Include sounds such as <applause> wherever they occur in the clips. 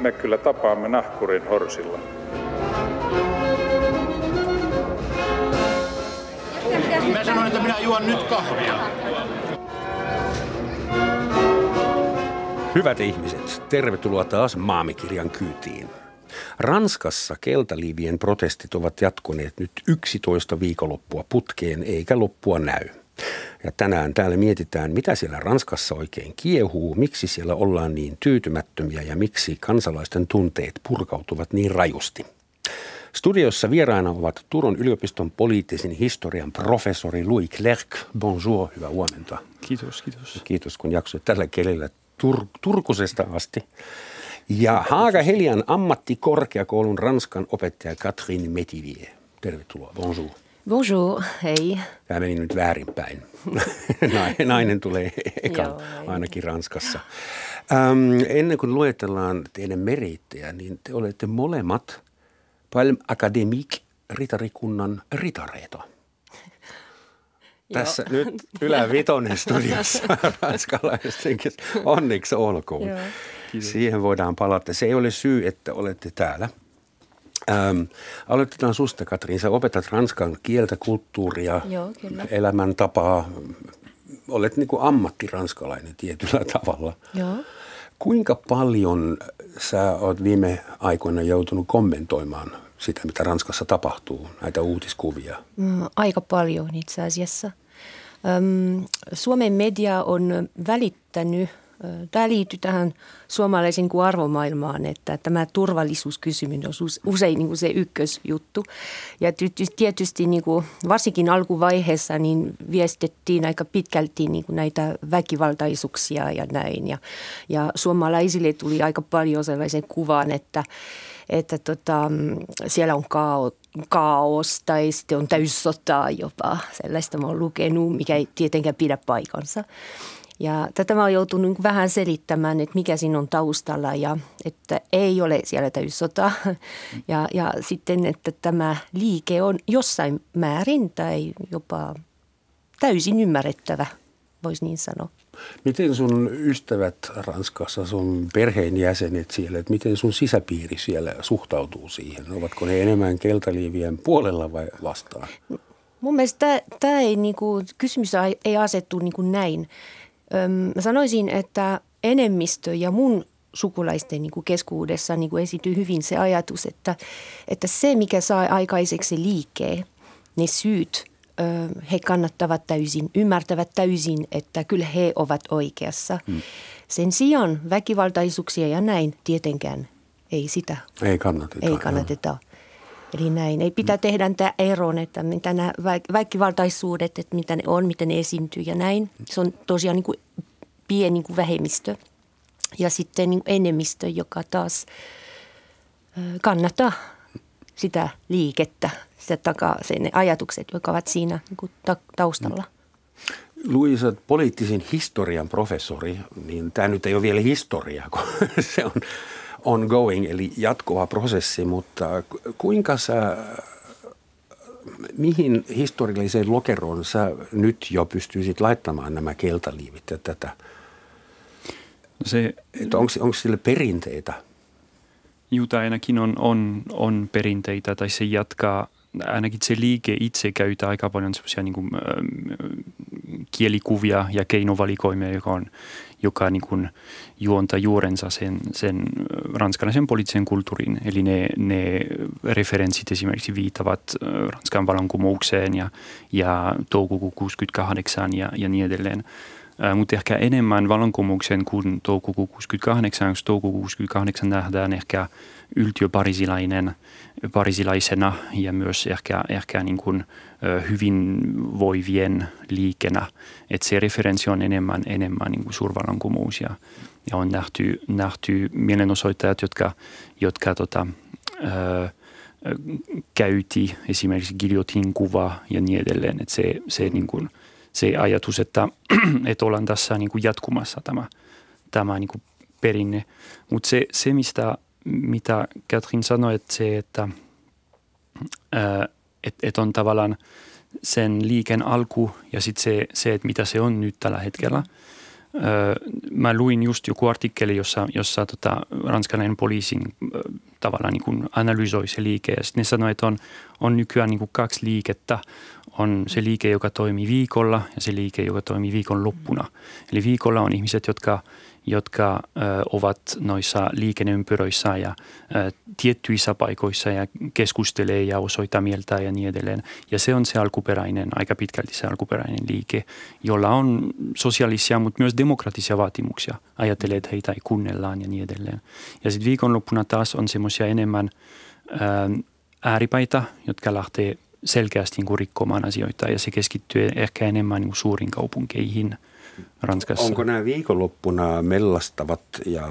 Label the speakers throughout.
Speaker 1: me kyllä tapaamme nahkurin horsilla.
Speaker 2: Mä sanoin, että minä juon nyt kahvia.
Speaker 3: Hyvät ihmiset, tervetuloa taas Maamikirjan kyytiin. Ranskassa keltaliivien protestit ovat jatkuneet nyt 11 viikonloppua putkeen eikä loppua näy. Ja tänään täällä mietitään, mitä siellä Ranskassa oikein kiehuu, miksi siellä ollaan niin tyytymättömiä ja miksi kansalaisten tunteet purkautuvat niin rajusti. Studiossa vieraana ovat Turun yliopiston poliittisen historian professori Louis Clerc. Bonjour, hyvää huomenta.
Speaker 4: Kiitos, kiitos.
Speaker 3: Kiitos, kun jaksoit tällä kielellä Tur- Turkusesta asti. Ja Haaga Helian ammattikorkeakoulun Ranskan opettaja Catherine Metivier. Tervetuloa, bonjour.
Speaker 5: Bonjour, hei.
Speaker 3: Tämä meni nyt väärinpäin. <laughs> Nainen tulee eka,
Speaker 5: Joo,
Speaker 3: ainakin Ranskassa. Ähm, ennen kuin luetellaan teidän merittejä, niin te olette molemmat Palm Academique ritarikunnan ritareita. <laughs> Tässä nyt ylävitonen studiossa <laughs> ranskalaisen. Onneksi olkoon.
Speaker 5: Joo.
Speaker 3: Siihen voidaan palata. Se ei ole syy, että olette täällä. Ähm, aloitetaan susta, Katrin. Sä opetat ranskan kieltä, kulttuuria,
Speaker 5: Joo, kyllä.
Speaker 3: elämäntapaa. Olet niin kuin ammattiranskalainen tietyllä tavalla.
Speaker 5: Joo.
Speaker 3: Kuinka paljon sä oot viime aikoina joutunut kommentoimaan sitä, mitä Ranskassa tapahtuu, näitä uutiskuvia?
Speaker 5: Mm, Aika paljon itse asiassa. Öm, Suomen media on välittänyt, tämä liittyy tähän suomalaisen arvomaailmaan, että tämä turvallisuuskysymys on us- usein niin kuin se ykkösjuttu. Ja ty- tietysti niin kuin, varsinkin alkuvaiheessa niin viestettiin aika pitkälti niin kuin näitä väkivaltaisuuksia ja näin. Ja, ja suomalaisille tuli aika paljon sellaisen kuvan, että että tota, siellä on kao, kaos tai sitten on täyssotaa jopa. Sellaista mä oon lukenut, mikä ei tietenkään pidä paikansa. Ja tätä mä oon joutunut niin kuin vähän selittämään, että mikä siinä on taustalla ja että ei ole siellä täyssota. Ja, ja sitten, että tämä liike on jossain määrin tai jopa täysin ymmärrettävä, voisi niin sanoa.
Speaker 3: Miten sun ystävät Ranskassa, sun perheenjäsenet siellä, että miten sun sisäpiiri siellä suhtautuu siihen? Ovatko ne enemmän keltaliivien puolella vai vastaan?
Speaker 5: Mun mielestä tämä ei, niinku, kysymys ei- ei asettu niinku näin. Mä sanoisin, että enemmistö ja mun sukulaisten niinku keskuudessa niinku esityy hyvin se ajatus, että, että se mikä saa aikaiseksi liikkeen, ne syyt, he kannattavat täysin, ymmärtävät täysin, että kyllä he ovat oikeassa. Hmm. Sen sijaan väkivaltaisuuksia ja näin tietenkään ei sitä
Speaker 3: Ei kannateta.
Speaker 5: ei kannateta. Eli näin. Ei pitää tehdä tämä eron, että mitä nämä väkivaltaisuudet, että mitä ne on, miten ne esiintyy ja näin. Se on tosiaan niin kuin pieni niin kuin vähemmistö. Ja sitten niin kuin enemmistö, joka taas kannattaa sitä liikettä, sitä takaa, sen ne ajatukset, jotka ovat siinä niin kuin ta- taustalla.
Speaker 3: Luisa, olet poliittisen historian professori, niin tämä nyt ei ole vielä historia, kun <laughs> se on ongoing, eli jatkuva prosessi, mutta ku- kuinka sä, mihin historialliseen lokeroon sä nyt jo pystyisit laittamaan nämä keltaliivit ja tätä?
Speaker 4: No se
Speaker 3: onko, onko sille perinteitä?
Speaker 4: juuta ainakin on, on, on perinteitä tai se jatkaa, ainakin se liike itse käyttää aika paljon semmoisia niin kuin, kielikuvia ja keinovalikoimia, joka, on, joka niin kuin, juontaa juurensa sen, sen ranskalaisen poliittisen kulttuurin. Eli ne, ne referenssit esimerkiksi viitavat Ranskan vallankumoukseen ja, ja toukokuun 68 ja, ja niin edelleen. Ää, Mutta ehkä enemmän vallankumouksen kuin toukokuun 68, jos toukokuun 68 nähdään ehkä yltiöparisilainen parisilaisena ja myös ehkä, ehkä niin kuin, hyvinvoivien liikenä. Että se referenssi on enemmän, enemmän niin kuin suurvallankumous ja, ja on nähty, nähty mielenosoittajat, jotka, jotka tota, ö, käyti esimerkiksi giljotin kuva ja niin edelleen. Että se, se, niin kuin, se ajatus, että, <clears throat> että ollaan tässä niin kuin jatkumassa tämä, tämä niin kuin perinne. Mutta se, se, mistä, mitä Katrin sanoi, että se, että et, et on tavallaan sen liiken alku ja sitten se, se, että mitä se on nyt tällä hetkellä. mä luin just joku artikkeli, jossa, jossa tota, ranskalainen poliisin tavallaan niin analysoi se liike. Ja sitten ne sanoi, että on, on nykyään niin kaksi liikettä. On se liike, joka toimii viikolla ja se liike, joka toimii viikon loppuna. Eli viikolla on ihmiset, jotka – jotka ovat noissa liikenneympyröissä ja tiettyissä paikoissa ja keskustelee ja osoittaa mieltä ja niin edelleen. Ja se on se alkuperäinen, aika pitkälti se alkuperäinen liike, jolla on sosiaalisia, mutta myös demokratisia vaatimuksia. Ajattelee, että heitä ei kuunnellaan ja niin edelleen. Ja sitten viikonloppuna taas on semmoisia enemmän ääripäitä, jotka lähtee selkeästi niin kuin rikkomaan asioita ja se keskittyy ehkä enemmän niin kuin suurin kaupunkeihin – Ranskassa.
Speaker 3: Onko nämä viikonloppuna mellastavat ja äh,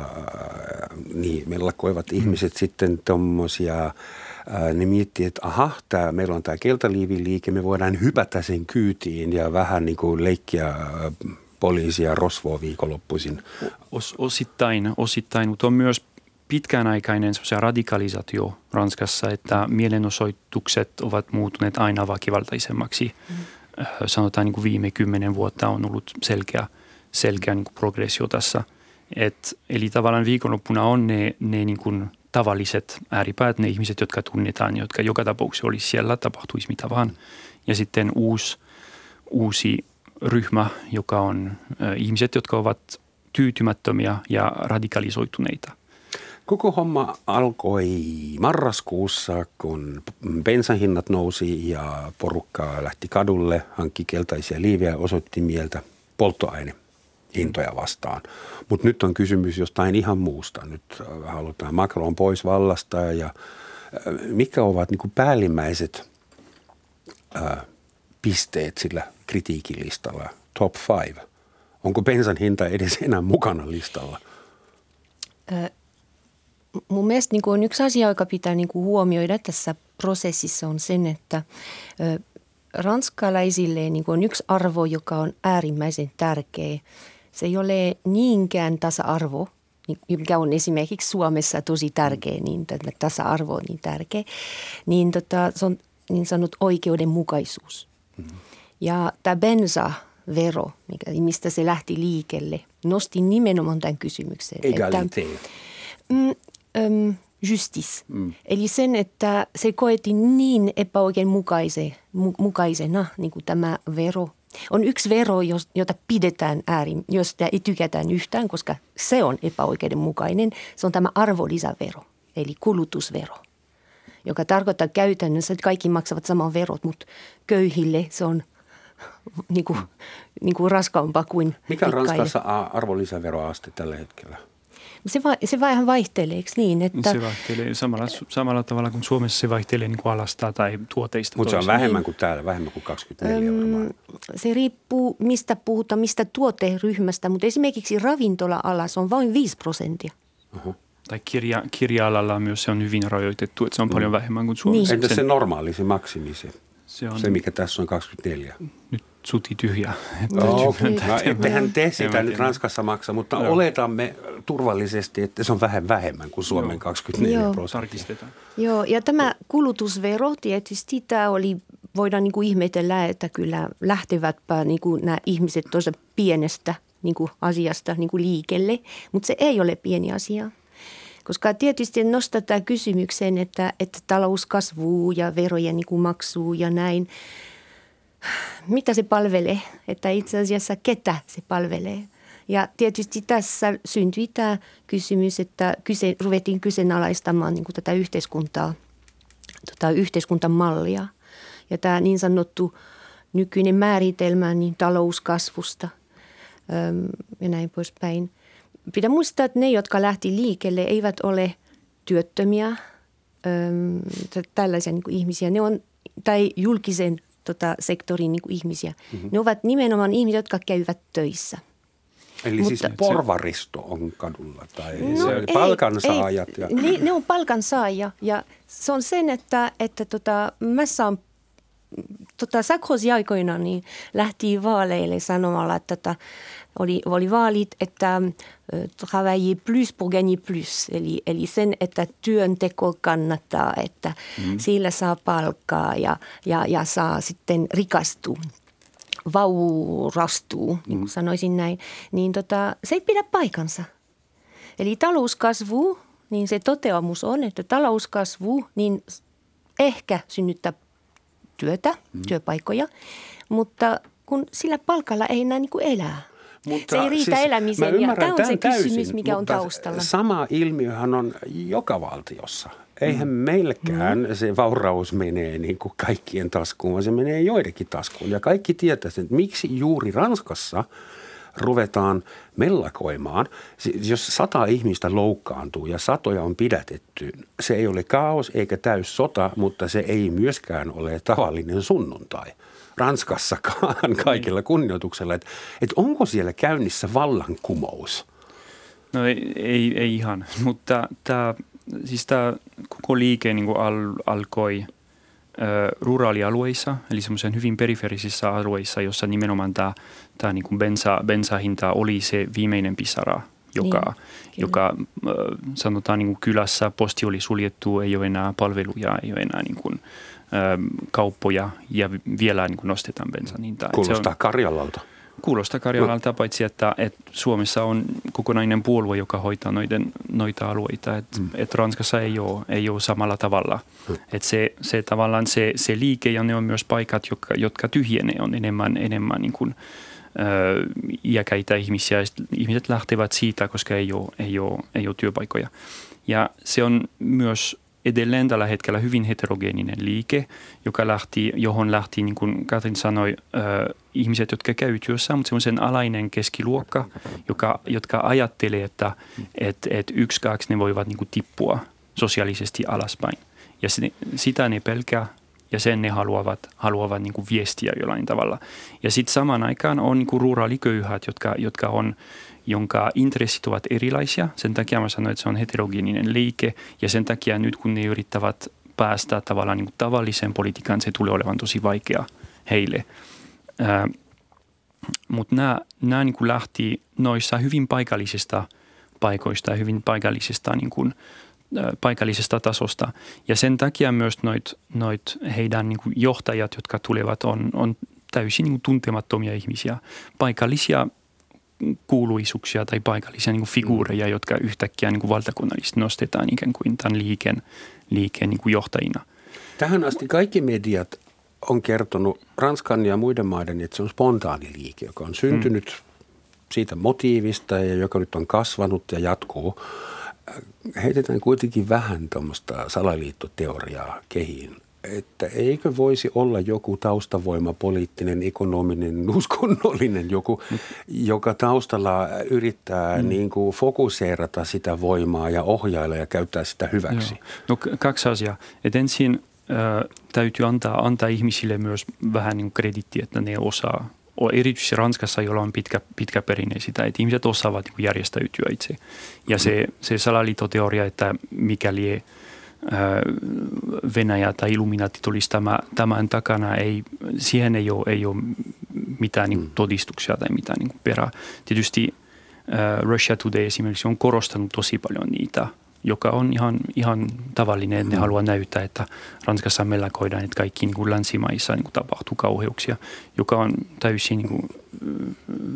Speaker 3: niin, mellakoivat mm. ihmiset sitten tuommoisia, äh, ne miettii, että aha, tää, meillä on tämä keltaliiviliike, me voidaan hypätä sen kyytiin ja vähän niin kuin leikkiä äh, poliisia rosvoa viikonloppuisin.
Speaker 4: Os, osittain, osittain, mutta on myös pitkänaikainen radikalisaatio Ranskassa, että mielenosoitukset ovat muuttuneet aina väkivaltaisemmaksi. Mm sanotaan niin kuin viime kymmenen vuotta on ollut selkeä, selkeä niin kuin progressio tässä. Et, eli tavallaan viikonloppuna on ne, ne niin kuin tavalliset ääripäät, ne ihmiset, jotka tunnetaan, jotka joka tapauksessa olisi siellä, tapahtuisi mitä vaan. Ja sitten uusi, uusi ryhmä, joka on äh, ihmiset, jotka ovat tyytymättömiä ja radikalisoituneita.
Speaker 3: Koko homma alkoi marraskuussa, kun bensahinnat nousi ja porukka lähti kadulle, hankki keltaisia liiviä ja osoitti mieltä polttoaine hintoja vastaan. Mutta nyt on kysymys jostain ihan muusta. Nyt halutaan Macron pois vallasta ja äh, mitkä ovat niin päällimmäiset ää, äh, pisteet sillä kritiikilistalla, top five? Onko bensan hinta edes enää mukana listalla?
Speaker 5: Mun mielestä niin on yksi asia, joka pitää niin kuin huomioida tässä prosessissa on sen, että ranskalaisille niin on yksi arvo, joka on äärimmäisen tärkeä. Se ei ole niinkään tasa-arvo, mikä on esimerkiksi Suomessa tosi tärkeä, niin tämä tasa-arvo on niin tärkeä, niin tota, se on niin sanottu oikeudenmukaisuus. Mm-hmm. Ja tämä bensa-vero, mistä se lähti liikelle, nosti nimenomaan tämän kysymyksen.
Speaker 3: Egalite. Että,
Speaker 5: mm, äm, justice. Mm. Eli sen, että se koettiin niin epäoikeudenmukaisena, niin kuin tämä vero. On yksi vero, jota pidetään äärin, josta ei tykätään yhtään, koska se on epäoikeudenmukainen. Se on tämä arvonlisävero, eli kulutusvero joka tarkoittaa käytännössä, että kaikki maksavat saman verot, mutta köyhille se on niin kuin, <laughs> niin kuin raskaampaa kuin
Speaker 3: Mikä on Ranskassa arvonlisäveroaste tällä hetkellä?
Speaker 5: Se, va, se vähän vaihtelee, eikö niin?
Speaker 4: Että... Se vaihtelee samalla, samalla tavalla kuin Suomessa se vaihtelee niin kuin alasta tai tuoteista.
Speaker 3: Mutta se on vähemmän kuin täällä, vähemmän kuin 24 Öm,
Speaker 5: Se riippuu, mistä puhutaan, mistä tuoteryhmästä, mutta esimerkiksi ravintola-ala se on vain 5 prosenttia.
Speaker 4: Uh-huh. Tai kirja, kirja-alalla myös se on hyvin rajoitettu, että se on mm. paljon vähemmän kuin Suomessa.
Speaker 3: Niin. Entä se normaali, se maksimi, se, se, on, se mikä tässä on 24?
Speaker 4: Nyt suti tyhjä.
Speaker 3: No, okay. no, ettehän te sitä nyt Ranskassa maksa, mutta no. oletamme turvallisesti, että se on vähän vähemmän kuin Suomen Joo. 24 prosenttia.
Speaker 5: Joo, ja tämä kulutusvero tietysti tämä oli, voidaan niin kuin ihmetellä, että kyllä lähtevätpä niin kuin nämä ihmiset tuossa pienestä niin kuin asiasta niin kuin liikelle, mutta se ei ole pieni asia. Koska tietysti nostaa tämä kysymykseen, että, että talous kasvuu ja verojen niin kuin maksuu ja näin – mitä se palvelee, että itse asiassa ketä se palvelee. Ja tietysti tässä syntyi tämä kysymys, että kyse, ruvettiin kyseenalaistamaan niin tätä yhteiskuntaa, tota yhteiskuntamallia. Ja tämä niin sanottu nykyinen määritelmä niin talouskasvusta ja näin poispäin. Pitää muistaa, että ne, jotka lähti liikelle, eivät ole työttömiä, äm, tällaisia niin ihmisiä. Ne on, tai julkisen tota, sektorin niin kuin ihmisiä. Mm-hmm. Ne ovat nimenomaan ihmisiä, jotka käyvät töissä.
Speaker 3: Eli siis Mutta, siis porvaristo on kadulla tai no se ei, palkansaajat? Ei, ja...
Speaker 5: ne, ne on palkansaaja ja se on sen, että, että tota, mä saan tota, Sarkozy aikoinaan niin lähti vaaleille sanomalla, että tota, oli, oli vaalit, että travailler plus pour gagner plus. Eli, eli sen, että työnteko kannattaa, että mm. sillä saa palkkaa ja, ja, ja saa sitten rikastua. vaurastuu, niin kuin sanoisin näin, niin tota, se ei pidä paikansa. Eli talouskasvu, niin se toteamus on, että talouskasvu niin ehkä synnyttää työtä, mm. työpaikkoja, mutta kun sillä palkalla ei enää niin kuin elää. Mutta se ei riitä siis, elämiseen ja tämä on se täysin, kysymys, mikä on taustalla.
Speaker 3: Sama ilmiöhän on joka valtiossa. Eihän mm. meillekään mm. se vauraus menee niin kuin kaikkien taskuun, vaan se menee joidenkin taskuun. Ja kaikki tietää sen, että miksi juuri Ranskassa ruvetaan mellakoimaan. Jos sata ihmistä loukkaantuu ja satoja on pidätetty, se ei ole kaos eikä täys sota, mutta se ei myöskään ole tavallinen sunnuntai. Ranskassakaan <laughs> kaikilla kunnioituksella, että, että onko siellä käynnissä vallankumous?
Speaker 4: No ei, ei, ei ihan, mutta tämä, siis tämä koko liike niin al, alkoi ö, ruraalialueissa, eli semmoisen hyvin periferisissä alueissa, jossa nimenomaan tämä, tämä niin kuin bensa, bensahinta oli se viimeinen pisara, joka, niin, joka sanotaan niin kuin kylässä posti oli suljettu, ei ole enää palveluja, ei ole enää niin kuin, kauppoja ja vielä niin kuin nostetaan bensan hintaa.
Speaker 3: Kuulostaa Karjalalta.
Speaker 4: Kuulostaa Karjalalta, paitsi että, että Suomessa on kokonainen puolue, joka hoitaa noiden, noita alueita. Että, mm. että Ranskassa ei ole, ei ole samalla tavalla. Mm. Että se, se tavallaan se, se liike ja ne on myös paikat, jotka, jotka tyhjenee, on enemmän, enemmän niin kuin, ö, iäkäitä ihmisiä. Ihmiset lähtevät siitä, koska ei ole, ei ole, ei ole työpaikkoja. Ja se on myös edelleen tällä hetkellä hyvin heterogeeninen liike, joka lähti, johon lähti, niin kuin Katrin sanoi, äh, ihmiset, jotka käy työssä, mutta semmoisen alainen keskiluokka, joka, jotka ajattelee, että et, et yksi, kaksi ne voivat niin kuin tippua sosiaalisesti alaspäin. Ja se, sitä ne pelkää ja sen ne haluavat, haluavat niin kuin viestiä jollain tavalla. Ja sitten samaan aikaan on niin kuin ruraaliköyhät, jotka, jotka on jonka intressit ovat erilaisia. Sen takia mä sanoin, että se on heterogeeninen liike ja sen takia nyt kun ne yrittävät päästä tavallaan niin tavalliseen politiikkaan, se tulee olevan tosi vaikea heille. Mutta nämä, nämä niin lähti noissa hyvin paikallisista paikoista ja hyvin paikallisista, niin kuin, paikallisesta tasosta. Ja sen takia myös noit, noit heidän niin kuin johtajat, jotka tulevat, on, on täysin niin kuin tuntemattomia ihmisiä. Paikallisia kuuluisuuksia tai paikallisia niin kuin figuureja, mm. jotka yhtäkkiä niin kuin valtakunnallisesti nostetaan ikään kuin tämän liikkeen, liikkeen niin kuin johtajina.
Speaker 3: Tähän asti kaikki mediat on kertonut Ranskan ja muiden maiden, että se on spontaani liike, joka on syntynyt mm. siitä motiivista ja joka nyt on kasvanut ja jatkuu. Heitetään kuitenkin vähän tuommoista salaliittoteoriaa kehiin että eikö voisi olla joku taustavoima, poliittinen, ekonominen, <laughs> uskonnollinen joku, joka taustalla yrittää mm. niin kuin fokuseerata sitä voimaa ja ohjailla ja käyttää sitä hyväksi?
Speaker 4: Joo. No kaksi asiaa. Et ensin äh, täytyy antaa, antaa ihmisille myös vähän niin krediittiä, että ne osaa erityisesti Ranskassa, jolla on pitkä, pitkä perinne sitä, että ihmiset osaavat niin järjestäytyä itse. Ja se, se salaliittoteoria, että mikäli Venäjä tai Illuminati tulisi tämä, tämän takana, ei, siihen ei ole, ei ole mitään niin kuin, todistuksia tai mitään niin kuin, perää. Tietysti Russia Today esimerkiksi on korostanut tosi paljon niitä joka on ihan, ihan tavallinen, että ne mm. haluaa näyttää, että Ranskassa mellakoidaan, että kaikki niin kuin länsimaissa niin kuin tapahtuu kauheuksia, joka on täysin niin kuin,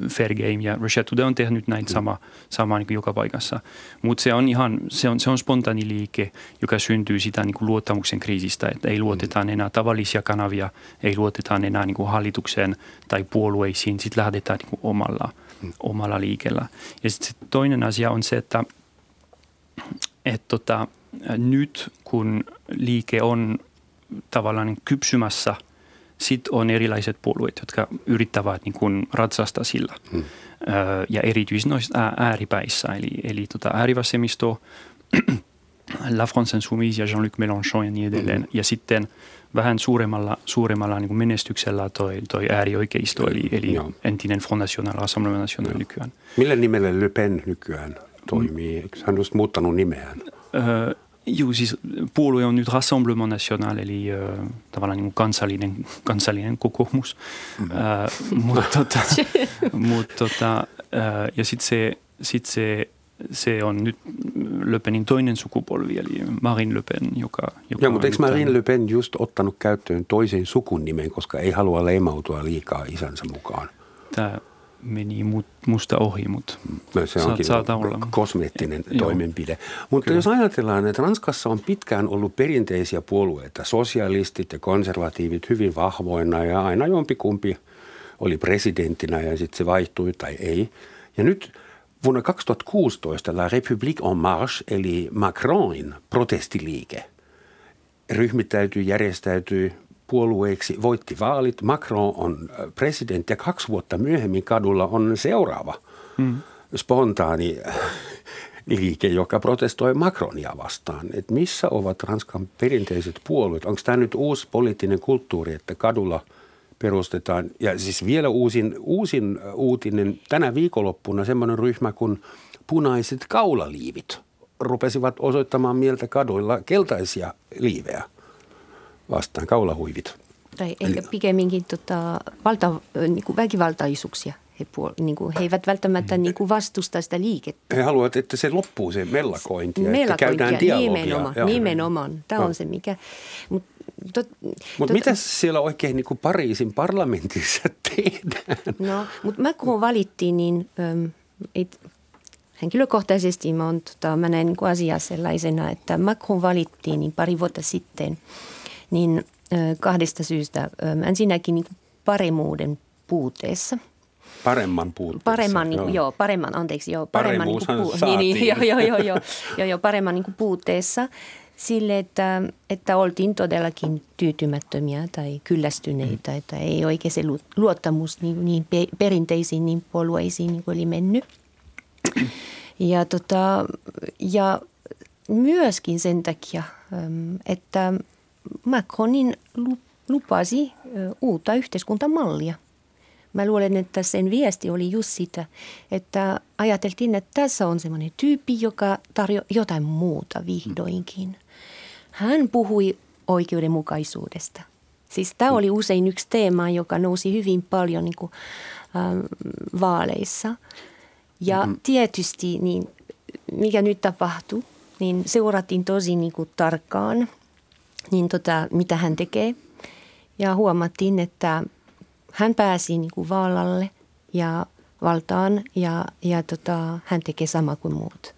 Speaker 4: fair game ja Russia Today on tehnyt näin mm. sama, sama niin kuin joka paikassa. Mutta se on ihan, se on, se on spontaani liike, joka syntyy sitä niin kuin luottamuksen kriisistä, että ei luotetaan enää tavallisia kanavia, ei luotetaan enää niin kuin hallitukseen tai puolueisiin, sitten lähdetään niin kuin omalla, mm. omalla liikellä. Ja sitten toinen asia on se, että että tota, nyt kun liike on tavallaan kypsymässä, sitten on erilaiset puolueet, jotka yrittävät niin kuin ratsasta sillä. Hmm. ja erityisesti noissa ääripäissä, eli, eli tota, äärivasemmisto, <clears throat> La France Insoumise ja Jean-Luc Mélenchon ja niin edelleen. Hmm. Ja sitten vähän suuremmalla, suuremmalla niin kuin menestyksellä toi, toi äärioikeisto, eli, eli entinen Front National, Rassemblement National nykyään.
Speaker 3: Millä nimellä Le Pen nykyään? Toimii. Eikö hän olisi muuttanut nimeään?
Speaker 4: Öö, Joo, siis puolue on nyt Rassemblement National, eli ö, tavallaan niin kansallinen, kansallinen kokoomus. Mm. Ö, mutta tota, mut, tota, <laughs> ö, ja sitten se, sit se, se on nyt Le Penin toinen sukupolvi, eli Marine Le Pen, joka... joka
Speaker 3: Joo, mutta eikö Marine Le Pen just ottanut käyttöön toisen sukunimen, koska ei halua leimautua liikaa isänsä mukaan?
Speaker 4: Tämä meni musta ohi, mutta
Speaker 3: no, se onkin saat, olla. kosmeettinen Joo. toimenpide. Mutta Kyllä. jos ajatellaan, että Ranskassa on pitkään ollut perinteisiä puolueita, sosialistit ja konservatiivit hyvin vahvoina ja aina jompikumpi oli presidenttinä ja sitten se vaihtui tai ei. Ja nyt vuonna 2016 La République en Marche eli Macronin protestiliike ryhmittäytyi, järjestäytyi puolueeksi, voitti vaalit. Macron on äh, presidentti ja kaksi vuotta myöhemmin kadulla on seuraava mm. spontaani äh, liike, joka protestoi Macronia vastaan. Et missä ovat Ranskan perinteiset puolueet? Onko tämä nyt uusi poliittinen kulttuuri, että kadulla perustetaan? Ja siis vielä uusin, uusin äh, uutinen tänä viikonloppuna semmoinen ryhmä kuin punaiset kaulaliivit rupesivat osoittamaan mieltä kaduilla keltaisia liivejä vastaan, kaulahuivit.
Speaker 5: Tai ehkä pikemminkin tota, valta, niin kuin väkivaltaisuuksia. He, puol- niin kuin, he eivät välttämättä niin kuin vastusta sitä liikettä.
Speaker 3: He haluavat, että se loppuu se mellakointi ja että käydään dialogia.
Speaker 5: Nimenomaan, nimenomaan. Tämä on se, mikä... Mut,
Speaker 3: tot, Mut tot, mitä siellä oikein niin kuin Pariisin parlamentissa <laughs> tehdään?
Speaker 5: No, mutta mä kun valittiin, niin äm, ei, henkilökohtaisesti mä, on, tota, mä näen niin asiaa sellaisena, että Macron valittiin niin pari vuotta sitten – niin kahdesta syystä. Ensinnäkin niin paremmuuden puutteessa.
Speaker 3: Paremman puutteessa.
Speaker 5: Paremman, niin kuin, joo. joo, paremman, anteeksi, joo. Paremman, niin kuin, puu, niin, niin, joo, joo, joo, joo, <laughs> joo, joo, paremman niin kuin puutteessa sille, että, että oltiin todellakin tyytymättömiä tai kyllästyneitä, mm. että ei oikein se luottamus niin, niin perinteisiin niin puolueisiin niin oli mennyt. <clears throat> Ja, tota, ja myöskin sen takia, että Macronin lupasi uutta yhteiskuntamallia. Mä luulen, että sen viesti oli just sitä, että ajateltiin, että tässä on semmoinen tyyppi, joka tarjoaa jotain muuta vihdoinkin. Hän puhui oikeudenmukaisuudesta. Siis tämä oli usein yksi teema, joka nousi hyvin paljon niin kuin, ähm, vaaleissa. Ja mm. tietysti, niin, mikä nyt tapahtuu, niin seurattiin tosi niin kuin, tarkkaan – niin tota, mitä hän tekee. Ja huomattiin, että hän pääsi niin kuin vaalalle ja valtaan ja, ja tota, hän tekee sama kuin muut.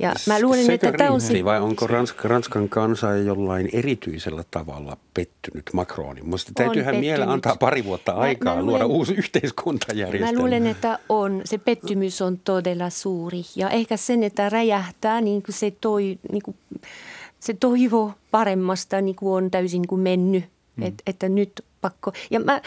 Speaker 3: Ja mä luulen, Sekö että tämä on... vai onko Ransk, Ranskan kansa jollain erityisellä tavalla pettynyt Macronin? Musta täytyyhän miele antaa pari vuotta aikaa mä, mä luoda luulen, uusi yhteiskuntajärjestelmä.
Speaker 5: Mä luulen, että on, se pettymys on todella suuri. Ja ehkä sen, että räjähtää, niin kuin se toi... Niin kuin, se toivo paremmasta niin kuin on täysin kuin mennyt, mm. Et, että nyt pakko. Ja mä,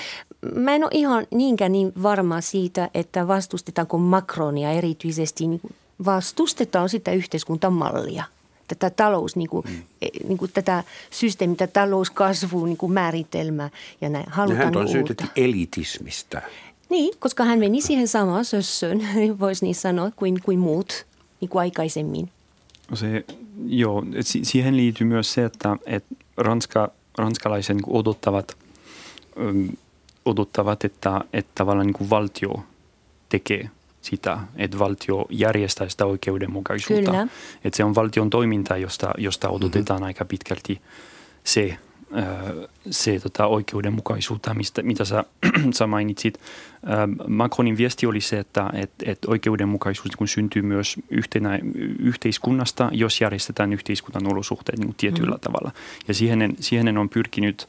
Speaker 5: mä en ole ihan niinkään niin varma siitä, että vastustetaanko Macronia erityisesti, niin kuin vastustetaan sitä yhteiskuntamallia tätä talous, niin kuin, mm. E, niin kuin tätä systeemiä, tätä talouskasvua niin kuin määritelmä ja näin. Halutaan
Speaker 3: hän on syytetty elitismistä.
Speaker 5: Niin, koska hän meni siihen samaan sössöön, <laughs> voisi niin sanoa, kuin, kuin muut niin kuin aikaisemmin.
Speaker 4: No se, joo, siihen liittyy myös se, että, että ranska, ranskalaiset niin odottavat, odottavat, että, että tavallaan niin kuin valtio tekee sitä, että valtio järjestää sitä oikeudenmukaisuutta. Kyllä. Että se on valtion toiminta, josta, josta odotetaan mm-hmm. aika pitkälti se, se tota, oikeudenmukaisuutta, mistä, mitä sä, <clears throat> sä mainitsit. Macronin viesti oli se, että et, et oikeudenmukaisuus kun syntyy myös yhtenä, yhteiskunnasta, jos järjestetään yhteiskunnan olosuhteet niin tietyllä mm. tavalla. Ja siihen, siihen on pyrkinyt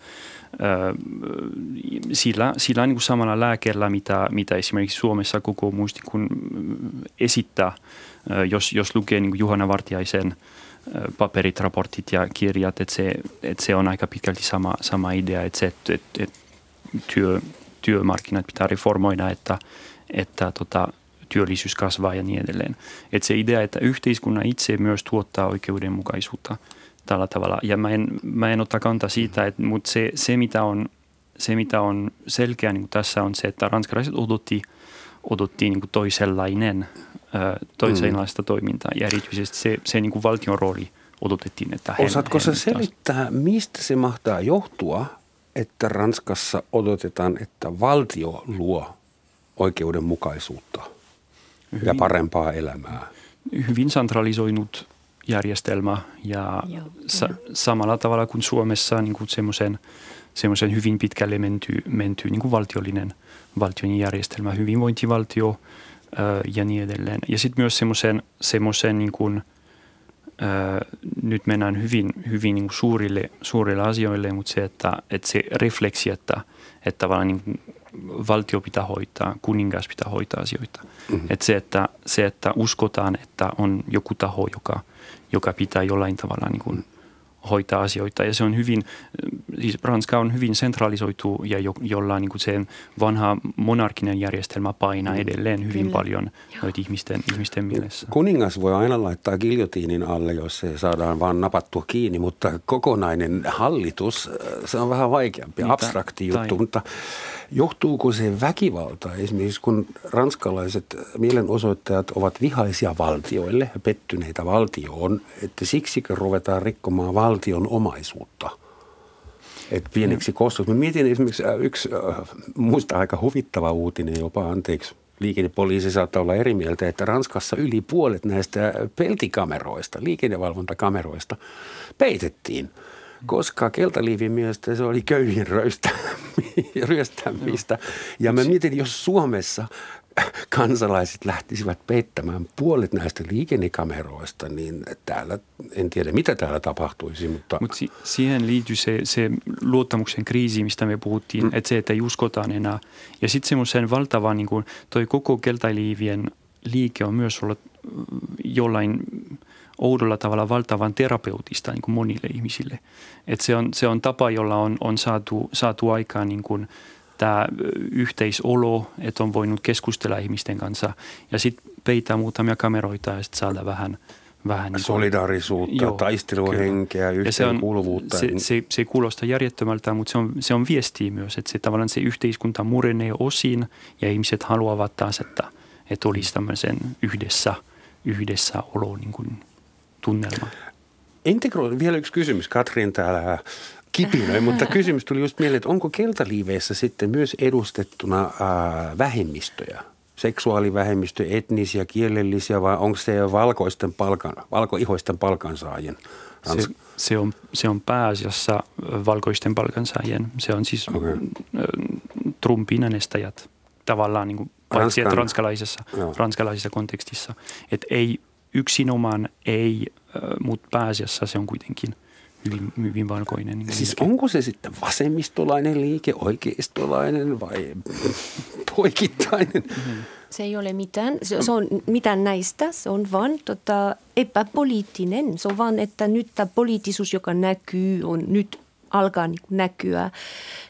Speaker 4: sillä, sillä niin kuin samalla lääkellä, mitä, mitä esimerkiksi Suomessa koko muisti kun esittää, jos, jos lukee niin Juhana Vartiaisen – paperit, raportit ja kirjat, että se, että se on aika pitkälti sama, sama idea, että se, että, että, että työ, työmarkkinat pitää reformoida, että, että tota, työllisyys kasvaa ja niin edelleen. Että se idea, että yhteiskunnan itse myös tuottaa oikeudenmukaisuutta tällä tavalla. Ja mä en, mä en ota kantaa siitä, että, mutta se, se, mitä on, se, mitä on selkeä niin tässä on se, että ranskalaiset odotti, odotti niin toisenlainen toisenlaista mm. toimintaa ja erityisesti se, se niin kuin valtion rooli odotettiin, että
Speaker 3: he, Osaatko se selittää, mistä se mahtaa johtua, että Ranskassa odotetaan, että valtio luo oikeudenmukaisuutta hyvin, ja parempaa elämää?
Speaker 4: Hyvin centralisoinut järjestelmä ja sa- samalla tavalla kuin Suomessa niin kuin semmoisen, semmoisen hyvin pitkälle menty, menty niin kuin valtiollinen valtion järjestelmä, hyvinvointivaltio ää, ja niin edelleen. Ja sitten myös semmoisen, semmoisen niin kuin, ää, nyt mennään hyvin, hyvin niin kuin suurille, suurille asioille, mutta se, että, että se refleksi, että, että tavallaan niin kuin valtio pitää hoitaa, kuningas pitää hoitaa asioita. Mm-hmm. Että se, että, se, että uskotaan, että on joku taho, joka, joka pitää jollain tavalla niin kuin hoitaa asioita. Ja se on hyvin, siis Ranska on hyvin centralisoitu ja jo, jolla niin kuin se vanha monarkinen järjestelmä painaa mm-hmm. edelleen hyvin Kyllä. paljon noita ihmisten, ihmisten mielessä.
Speaker 3: Kuningas voi aina laittaa giljotiinin alle, jos se saadaan vaan napattua kiinni, mutta kokonainen hallitus, se on vähän vaikeampi, niin, abstrakti juttu, tai, mutta Johtuuko se väkivalta esimerkiksi, kun ranskalaiset mielenosoittajat ovat vihaisia valtioille ja pettyneitä valtioon, että siksikö ruvetaan rikkomaan valtion omaisuutta? Et pieneksi kostoksi. Mä mietin esimerkiksi äh, yksi äh, muista aika huvittava uutinen jopa, anteeksi, liikennepoliisi saattaa olla eri mieltä, että Ranskassa yli puolet näistä peltikameroista, liikennevalvontakameroista peitettiin – koska keltaliivin mielestä se oli köyhien <laughs> ryöstämistä. Ja mä mietin, jos Suomessa kansalaiset lähtisivät peittämään puolet näistä liikennekameroista, niin täällä, en tiedä mitä täällä tapahtuisi. Mutta
Speaker 4: Mut si- siihen liittyy se, se luottamuksen kriisi, mistä me puhuttiin, mm. että se, että ei uskotaan enää. Ja sitten semmoisen valtavan, niin kuin toi koko keltailiivien liike on myös ollut jollain oudolla tavalla valtavan terapeutista niin kuin monille ihmisille. Et se, on, se on tapa, jolla on, on saatu, saatu aikaan niin kuin tämä yhteisolo, että on voinut keskustella ihmisten kanssa ja sitten peitää muutamia kameroita ja sitten saada vähän vähän
Speaker 3: niin Solidaarisuutta, joo, taisteluhenkeä, yhteenkuuluvuutta.
Speaker 4: Se, se, se, se ei kuulosta järjettömältä, mutta se on, se on viesti myös, että se tavallaan se yhteiskunta murenee osin ja ihmiset haluavat taas, että, että olisi tämmöisen yhdessä, yhdessä olo niin kuin tunnelma.
Speaker 3: Integroi, vielä yksi kysymys. Katrin täällä kipinöi, mutta kysymys tuli just mieleen, että onko keltaliiveissä sitten myös edustettuna ää, vähemmistöjä? Seksuaalivähemmistöjä, etnisiä, kielellisiä vai onko se valkoisten palkan, valkoihoisten palkansaajien?
Speaker 4: Se, se, on, se on pääasiassa valkoisten palkansaajien. Se on siis okay. Trumpin äänestäjät tavallaan niin kuin, paitsi että ranskalaisessa, ranskalaisessa kontekstissa. Että ei yksinomaan ei, mutta pääasiassa se on kuitenkin hyvin, hyvin valkoinen. Niin
Speaker 3: siis liike. onko se sitten vasemmistolainen liike, oikeistolainen vai poikittainen?
Speaker 5: Se ei ole mitään, se, se on mitään näistä, se on vain tota, epäpoliittinen. Se on vain, että nyt tämä poliittisuus, joka näkyy, on nyt alkaa niin näkyä,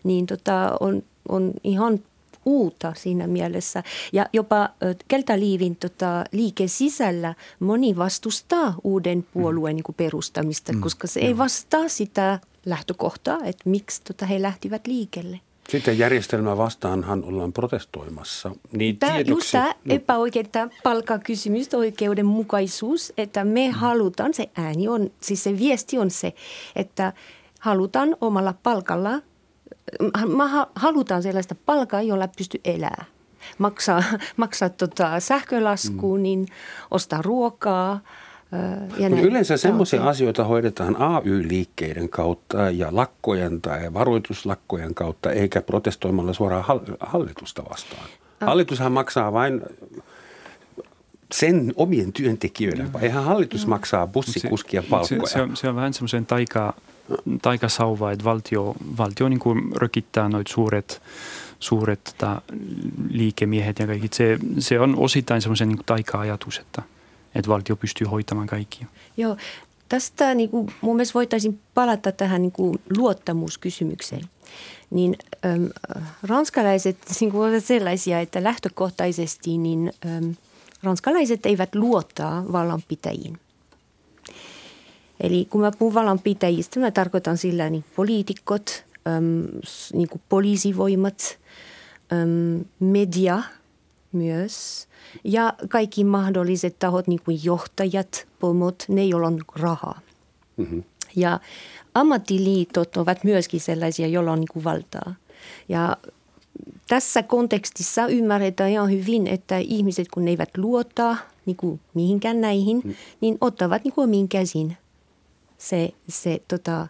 Speaker 5: niin tota, on, on ihan uutta siinä mielessä. Ja jopa Keltaliivin tota, liike sisällä moni vastustaa uuden puolueen niin perustamista, mm. koska se ei vastaa sitä lähtökohtaa, että miksi tota, he lähtivät liikelle.
Speaker 3: Sitten järjestelmää vastaanhan ollaan protestoimassa.
Speaker 5: Niin tämä just tämä no. epäoikein palkkakysymys, oikeudenmukaisuus, että me mm. halutaan, se ääni on, siis se viesti on se, että halutaan omalla palkalla – mä halutaan sellaista palkaa, jolla pystyy elämään. Maksaa, <laughs> maksaa tota sähkölaskuun, mm. niin ostaa ruokaa.
Speaker 3: Ja näin. Yleensä semmoisia asioita hoidetaan AY-liikkeiden kautta ja lakkojen tai varoituslakkojen kautta, eikä protestoimalla suoraan hallitusta vastaan. Hallitushan maksaa vain sen omien työntekijöiden, vai eihän hallitus maksaa bussikuskia palkkoja.
Speaker 4: Se, se, on, se on vähän semmoisen taikaa taikasauva, että valtio, valtio niin kuin rökittää noit suuret, suuret tota, liikemiehet ja kaikki. Se, se on osittain semmoisen niin taika-ajatus, että, että valtio pystyy hoitamaan kaikki.
Speaker 5: Joo, tästä niin kuin, mun mielestä voitaisiin palata tähän niin kuin luottamuskysymykseen. Niin äm, ranskalaiset <laughs> niin kuin ovat sellaisia, että lähtökohtaisesti niin, äm, ranskalaiset eivät luottaa vallanpitäjiin. Eli kun mä puhun vallanpitäjistä, mä tarkoitan sillä niin poliitikot, äm, niin kuin poliisivoimat, äm, media myös ja kaikki mahdolliset tahot, niin kuin johtajat, pomot, ne joilla on rahaa. Mm-hmm. Ja ammattiliitot ovat myöskin sellaisia, joilla on niin kuin valtaa. Ja tässä kontekstissa ymmärretään ihan hyvin, että ihmiset kun ne eivät luota niin kuin mihinkään näihin, mm. niin ottavat niin kuin omiin käsin se, se tota,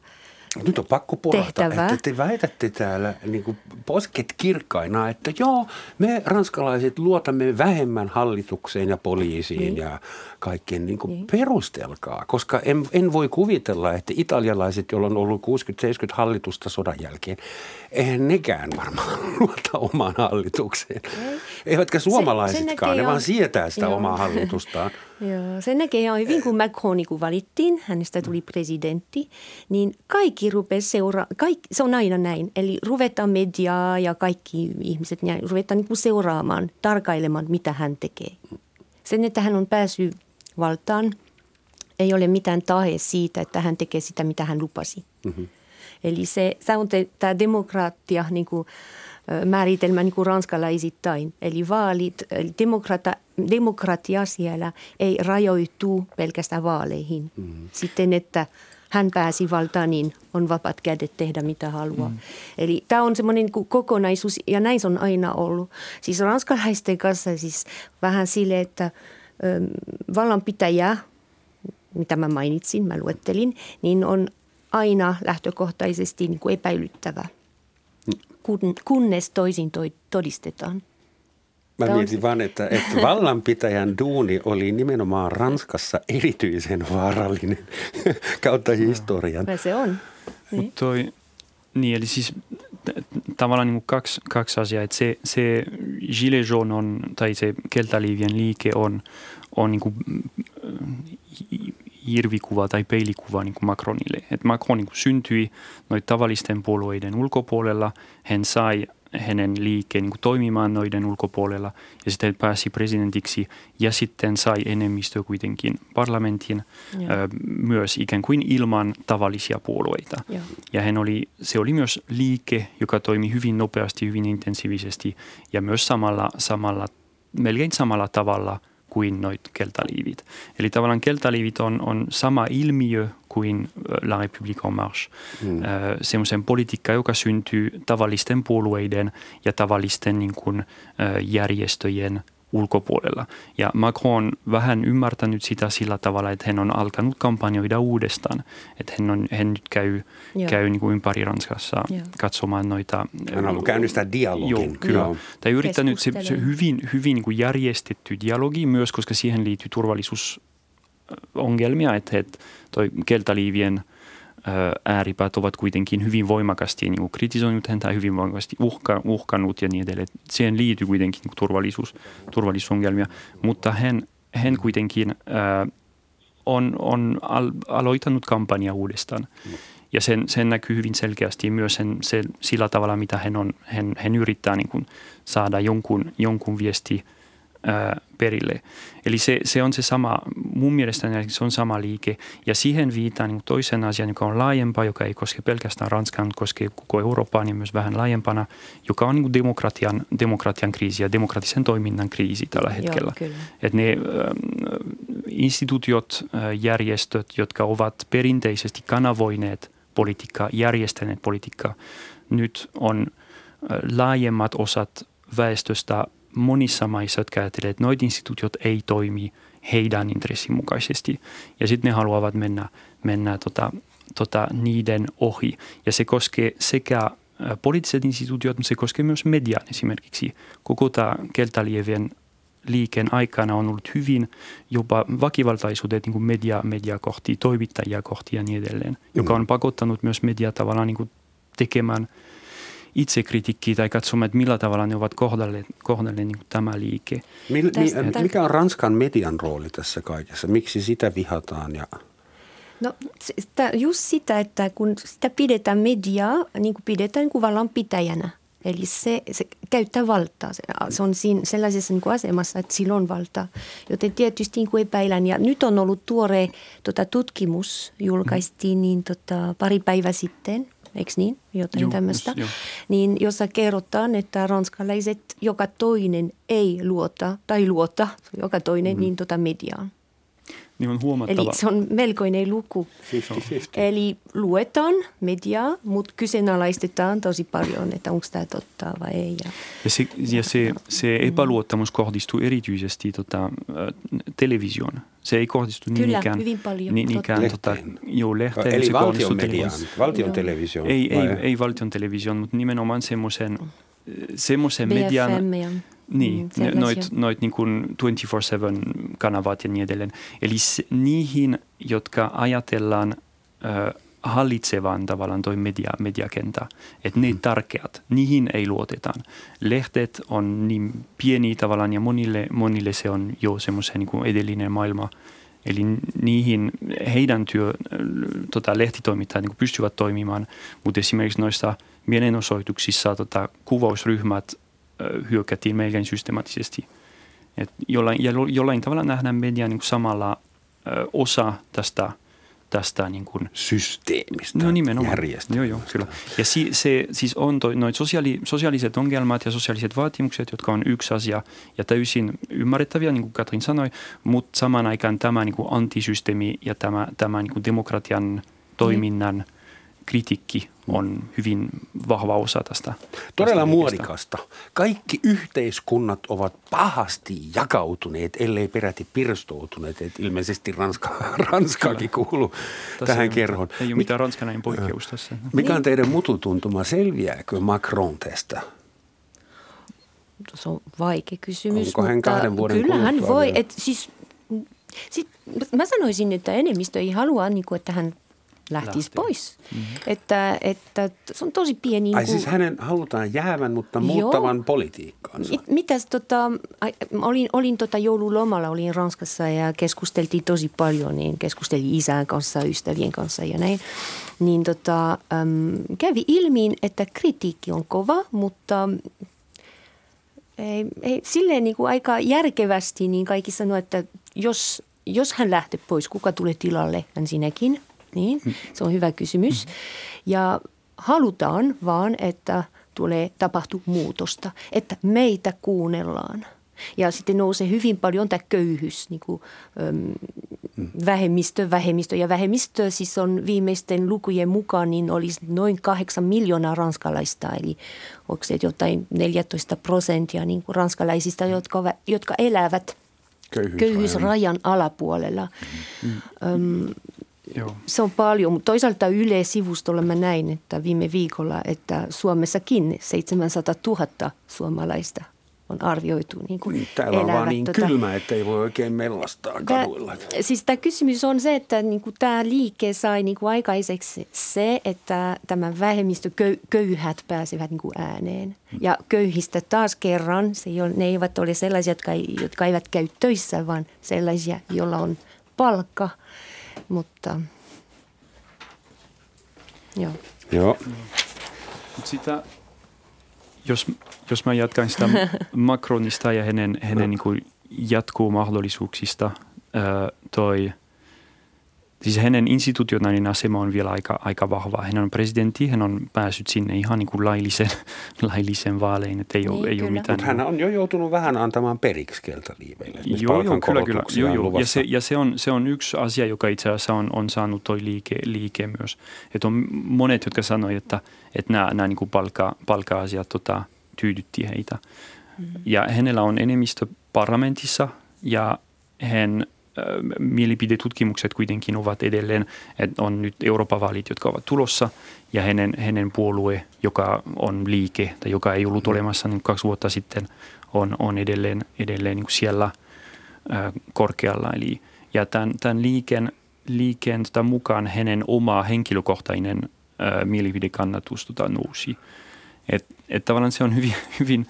Speaker 3: nyt on pakko porahtaa, että te väitätte täällä niin kuin posket kirkkaina, että joo, me ranskalaiset luotamme vähemmän hallitukseen ja poliisiin niin. ja kaikkien niin kuin niin. perustelkaa, koska en, en voi kuvitella, että italialaiset, joilla on ollut 60-70 hallitusta sodan jälkeen, eihän nekään varmaan <laughs> luota omaan hallitukseen. Ei. Eivätkä suomalaisetkaan, se, se ne vaan sietää sitä joo. omaa hallitustaan. <laughs>
Speaker 5: Joo, sen näkee ihan hyvin, kun Macron niin kun valittiin, hänestä tuli presidentti, niin kaikki rupesi seuraa, kaikki, se on aina näin. Eli ruvetaan mediaa ja kaikki ihmiset ruvetaan niin seuraamaan, tarkailemaan, mitä hän tekee. Sen, että hän on päässyt valtaan, ei ole mitään tahe siitä, että hän tekee sitä, mitä hän lupasi. Mm-hmm. Eli se, se on tämä demokraattia niin kuin, määritelmä niin kuin ranskalaisittain. Eli vaalit, demokrata, demokratia siellä ei rajoitu pelkästään vaaleihin. Mm-hmm. Sitten, että hän pääsi valtaan, niin on vapaat kädet tehdä mitä haluaa. Mm. Eli tämä on semmoinen niin kokonaisuus, ja näin se on aina ollut. Siis ranskalaisten kanssa siis vähän sille, että vallanpitäjä, mitä mä mainitsin, mä luettelin, niin on aina lähtökohtaisesti niin kuin epäilyttävä, kun, kunnes toisin todistetaan.
Speaker 3: Mä Tämä mietin vaan, että, että <laughs> vallanpitäjän duuni oli nimenomaan Ranskassa erityisen vaarallinen <laughs> kautta historian.
Speaker 5: Ja se on.
Speaker 4: Niin. toi, niin, eli siis tavallaan niin kaksi, kaksi asiaa. Se, se Gilets jaune on, tai se keltaliivien liike on, on niin kuin irvikuva tai peilikuva niin kuin Macronille. Et Macron niin kuin syntyi noin tavallisten puolueiden ulkopuolella. Hän sai hänen liikkeen niin toimimaan noiden ulkopuolella ja sitten pääsi presidentiksi ja sitten sai enemmistö kuitenkin parlamentin ö, myös ikään kuin ilman tavallisia puolueita. Ja, ja hän oli, se oli myös liike, joka toimi hyvin nopeasti, hyvin intensiivisesti ja myös samalla, samalla melkein samalla tavalla – kuin noit keltaliivit. Eli tavallaan keltaliivit on, on sama ilmiö kuin La République en Marche. Mm. Semmoisen politiikka, joka syntyy tavallisten puolueiden ja tavallisten niin kuin, järjestöjen ulkopuolella. Ja Macron on vähän ymmärtänyt sitä sillä tavalla, että hän on alkanut kampanjoida uudestaan. Että hän, on, hän nyt käy, käy niin kuin ympäri Ranskassa Joo. katsomaan noita...
Speaker 3: Hän on käynnistää dialogin.
Speaker 4: Joo, kyllä. Joo. Tai yrittänyt se, se hyvin, hyvin niin kuin järjestetty dialogi myös, koska siihen liittyy turvallisuusongelmia, että, että toi keltaliivien – ääripäät ovat kuitenkin hyvin voimakasti niin kritisoinut häntä, hyvin voimakasti uhka, uhkanut ja niin edelleen. Siihen liittyy kuitenkin niin turvallisuus, turvallisuusongelmia, mutta hän, hän kuitenkin ää, on, on al, aloittanut kampanja uudestaan. Ja sen, sen näkyy hyvin selkeästi myös sen, se, sillä tavalla, mitä hän, on, hän, hän yrittää niin kuin saada jonkun, jonkun viesti ää, perille. Eli se, se on se sama, mun mielestä se on sama liike ja siihen viitaan niin toisen asian, joka on laajempaa, joka ei koske pelkästään Ranskaa, mutta koskee koko Eurooppaa niin myös vähän laajempana, joka on niin demokratian, demokratian kriisi ja demokratisen toiminnan kriisi tällä hetkellä. Että ne äh, instituutiot, äh, järjestöt, jotka ovat perinteisesti kanavoineet politiikkaa, järjestäneet politiikkaa, nyt on äh, laajemmat osat väestöstä monissa maissa, jotka ajattelee, että noit instituutiot ei toimi heidän intressin mukaisesti. Ja sitten ne haluavat mennä, mennä tota, tota, niiden ohi. Ja se koskee sekä poliittiset instituutiot, mutta se koskee myös median esimerkiksi. Koko tämä keltalievien liikkeen aikana on ollut hyvin jopa väkivaltaisuudet niin kuin media, media kohti, toimittajia kohti ja niin edelleen, joka mm. on pakottanut myös media tavallaan niin kuin tekemään – itsekritiikkiä tai katsomaan, että millä tavalla ne ovat kohdalle, kohdalle niin tämä liike.
Speaker 3: Mil, mi, mikä on Ranskan median rooli tässä kaikessa? Miksi sitä vihataan? Ja...
Speaker 5: No sitä, just sitä, että kun sitä pidetään mediaa, niin kuin pidetään niin vallanpitäjänä. Eli se, se käyttää valtaa. Se, se on siinä sellaisessa niin kuin asemassa, että sillä on valtaa. Joten tietysti niin kuin epäilän. Ja nyt on ollut tuore tota, tutkimus, julkaistiin niin, tota, pari päivää sitten eikö niin? Jotain tämmöistä. Niin jossa kerrotaan, että ranskalaiset joka toinen ei luota, tai luota, joka toinen, mm. niin tota mediaan.
Speaker 4: Niin on huomattava.
Speaker 5: Eli se on melkoinen luku.
Speaker 3: 50-50.
Speaker 5: Eli luetaan mediaa, mutta kyseenalaistetaan tosi paljon, että onko tämä totta vai ei. Ja,
Speaker 4: Ja se, ja se, se epäluottamus kohdistuu erityisesti tota, äh, televisioon. Se ei kohdistu niin
Speaker 5: Kyllä,
Speaker 4: ikään,
Speaker 5: hyvin paljon,
Speaker 4: niin
Speaker 5: totta.
Speaker 4: ikään tota, joo, lehteen.
Speaker 3: Eli
Speaker 4: se
Speaker 3: valtion mediaan,
Speaker 4: televisioon.
Speaker 3: valtion televisioon.
Speaker 4: Ei, ei, ei valtion television, mutta nimenomaan semmoisen, semmoisen median,
Speaker 5: ja
Speaker 4: niin,
Speaker 5: mm,
Speaker 4: noit, noit niin kuin 24-7 kanavat ja niin edelleen. Eli se, niihin, jotka ajatellaan ö, hallitsevan tavallaan toi media, mediakenttä, että ne tärkeät, niihin ei luotetaan. Lehtet on niin pieni tavallaan ja monille, monille se on jo semmoisen niin kuin edellinen maailma. Eli niihin heidän työ, tota, lehtitoimittajat niin pystyvät toimimaan, mutta esimerkiksi noissa mielenosoituksissa tota, kuvausryhmät hyökättiin melkein systemaattisesti. Et jollain, jollain tavalla nähdään media niin samalla ö, osa tästä, tästä niin kuin,
Speaker 3: Systeemistä,
Speaker 4: No nimenomaan.
Speaker 3: järjestelmästä.
Speaker 4: Joo, joo, kyllä. Ja si, se siis on toi, noit sosiaali, sosiaaliset ongelmat ja sosiaaliset vaatimukset, jotka on yksi asia ja täysin ymmärrettäviä, niin kuin Katrin sanoi, mutta samaan aikaan tämä niin kuin antisysteemi ja tämä, tämä niin kuin demokratian toiminnan kritiikki on hyvin vahva osa tästä.
Speaker 3: Todella
Speaker 4: tästä
Speaker 3: muodikasta. Kaikki yhteiskunnat ovat pahasti jakautuneet, ellei peräti pirstoutuneet. Et ilmeisesti Ranska, <laughs> Ranskaakin kuuluu
Speaker 4: Tässä
Speaker 3: tähän
Speaker 4: ei
Speaker 3: kerhoon.
Speaker 4: Ei ole mitään ranskalainen poikkeus tässä.
Speaker 3: Mikä on teidän mututuntuma? Selviääkö Macron tästä?
Speaker 5: se on vaikea kysymys.
Speaker 3: Onko hän
Speaker 5: mutta
Speaker 3: kahden vuoden
Speaker 5: Kyllä hän voi. Et siis, sit, mä sanoisin, että enemmistö ei halua, niin kuin, että hän lähtisi
Speaker 4: Lähtee.
Speaker 5: pois. Mm-hmm. Että, että se on tosi pieni.
Speaker 3: Ai
Speaker 5: kuin,
Speaker 3: siis hänen halutaan jäävän, mutta
Speaker 5: Joo.
Speaker 3: muuttavan politiikkaansa.
Speaker 5: Mit, mitäs tota, olin, olin tota joululomalla, olin Ranskassa ja keskusteltiin tosi paljon, niin keskustelin isän kanssa, ystävien kanssa ja näin. Niin tota, äm, kävi ilmi, että kritiikki on kova, mutta ei, ei, silleen niin kuin aika järkevästi niin kaikki sanoo, että jos, jos hän lähtee pois, kuka tulee tilalle, ensinnäkin, niin se on hyvä kysymys. Ja halutaan vaan, että tulee tapahtuu muutosta, että meitä kuunnellaan. Ja sitten nousee hyvin paljon tämä köyhyys, niin kuin, äm, vähemmistö, vähemmistö. Ja vähemmistö siis on viimeisten lukujen mukaan, niin olisi noin kahdeksan miljoonaa ranskalaista. Eli onko se jotain 14 prosenttia niin kuin ranskalaisista, jotka, jotka elävät
Speaker 3: Köyhyysrajan.
Speaker 5: köyhyysrajan alapuolella. Öm,
Speaker 4: Joo.
Speaker 5: se on paljon, mutta toisaalta Yle sivustolla mä näin, että viime viikolla, että Suomessakin 700 000 suomalaista on arvioitu niin kuin
Speaker 3: Täällä on vaan
Speaker 5: elävät
Speaker 3: niin
Speaker 5: tota-
Speaker 3: kylmä, että ei voi oikein mellastaa kaduilla.
Speaker 5: siis tämä kysymys on se, että niinku tämä liike sai niinku aikaiseksi se, että tämä vähemmistö köy, köyhät pääsevät niinku ääneen. Ja köyhistä taas kerran, se ei ole, ne eivät ole sellaisia, jotka, jotka eivät käy töissä, vaan sellaisia, joilla on palkka. Mutta joo.
Speaker 3: Joo.
Speaker 4: Mut sitä, jos, jos mä jatkan sitä <laughs> Macronista ja hänen, hänen niin kuin jatkuu mahdollisuuksista, ää, toi, siis hänen institutionaalinen asema on vielä aika, aika vahva. Hän on presidentti, hän on päässyt sinne ihan niin kuin laillisen, <laughs> laillisen vaalein, että ei,
Speaker 5: Niin,
Speaker 4: ole, ei ole mitään.
Speaker 3: Mutta hän on jo joutunut vähän antamaan periksi keltaliiveille.
Speaker 4: Joo, joo, kyllä, kyllä. Joo,
Speaker 3: on
Speaker 4: joo. Ja, se, ja se, on, se on yksi asia, joka itse asiassa on, on saanut toi liike, liike myös. Että on monet, jotka sanoivat, että, että nämä, nämä niin kuin palkka, palkka-asiat tota, tyydytti heitä. Mm-hmm. Ja hänellä on enemmistö parlamentissa ja hän mielipidetutkimukset kuitenkin ovat edelleen, että on nyt Euroopan vaalit, jotka ovat tulossa, ja hänen, hänen puolue, joka on liike, tai joka ei ollut olemassa niin kaksi vuotta sitten, on, on edelleen, edelleen niin siellä äh, korkealla. Eli, ja tämän, tämän liikkeen, liikkeen tota, mukaan hänen oma henkilökohtainen äh, mielipidekannatus tota, nousi. Et, et tavallaan se on hyvin, <laughs> hyvin,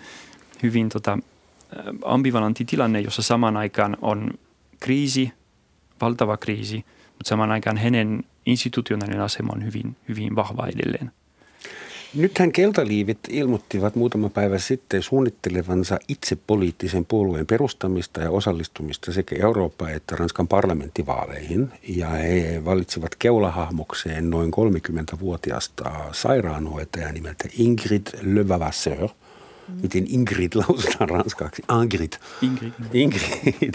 Speaker 4: hyvin tota, ambivalentti tilanne, jossa samaan aikaan on kriisi, valtava kriisi, mutta samaan aikaan hänen institutionaalinen asema on hyvin, hyvin vahva edelleen.
Speaker 3: Nythän keltaliivit ilmoittivat muutama päivä sitten suunnittelevansa itse poliittisen puolueen perustamista ja osallistumista sekä Eurooppa- että Ranskan parlamenttivaaleihin. Ja he valitsivat keulahahmokseen noin 30-vuotiasta sairaanhoitajaa nimeltä Ingrid Levavasseur. Miten Ingrid lausutaan ranskaksi? Ingrid.
Speaker 4: Ingrid.
Speaker 3: Ingrid.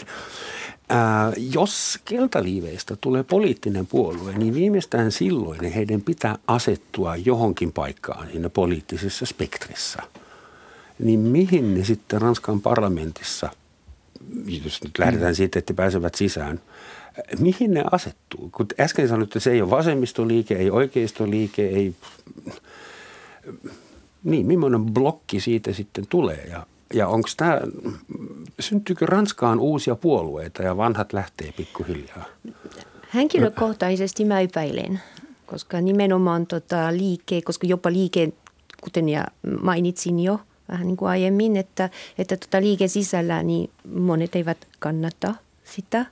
Speaker 3: Ää, jos keltaliiveistä tulee poliittinen puolue, niin viimeistään silloin heidän pitää asettua johonkin paikkaan siinä poliittisessa spektrissä. Niin mihin ne sitten Ranskan parlamentissa, jos nyt lähdetään siitä, että pääsevät sisään, mihin ne asettuu? Kun äsken sanoit, että se ei ole vasemmistoliike, ei oikeistoliike, ei... Niin, millainen blokki siitä sitten tulee ja ja onko tämä, syntyykö Ranskaan uusia puolueita ja vanhat lähtee pikkuhiljaa?
Speaker 5: Henkilökohtaisesti mä epäilen, koska nimenomaan tota liike, koska jopa liike, kuten ja mainitsin jo vähän niin kuin aiemmin, että, että tota liike sisällä niin monet eivät kannata sitä,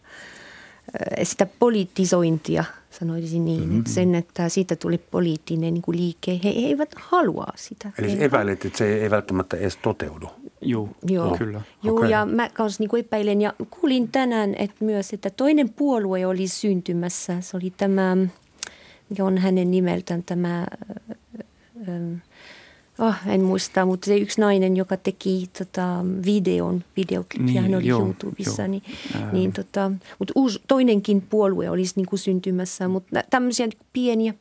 Speaker 5: sitä poliittisointia, sanoisin niin. Mm-hmm. Että sen, että siitä tuli poliittinen niin kuin liike, he eivät halua sitä.
Speaker 3: Eli epäilet, että se ei välttämättä edes toteudu?
Speaker 4: Joo, Joo. kyllä.
Speaker 5: Joo, okay. ja mä kanssa niin epäilen ja kuulin tänään että myös, että toinen puolue oli syntymässä. Se oli tämä, mikä on hänen nimeltään tämä, oh, en muista, mutta se yksi nainen, joka teki tota, videon, videoklippiä, niin, hän oli joo, YouTubessa. Joo. Niin, Ää... niin, tota, mutta uusi, toinenkin puolue olisi niin kuin syntymässä, mutta tämmöisiä pieniä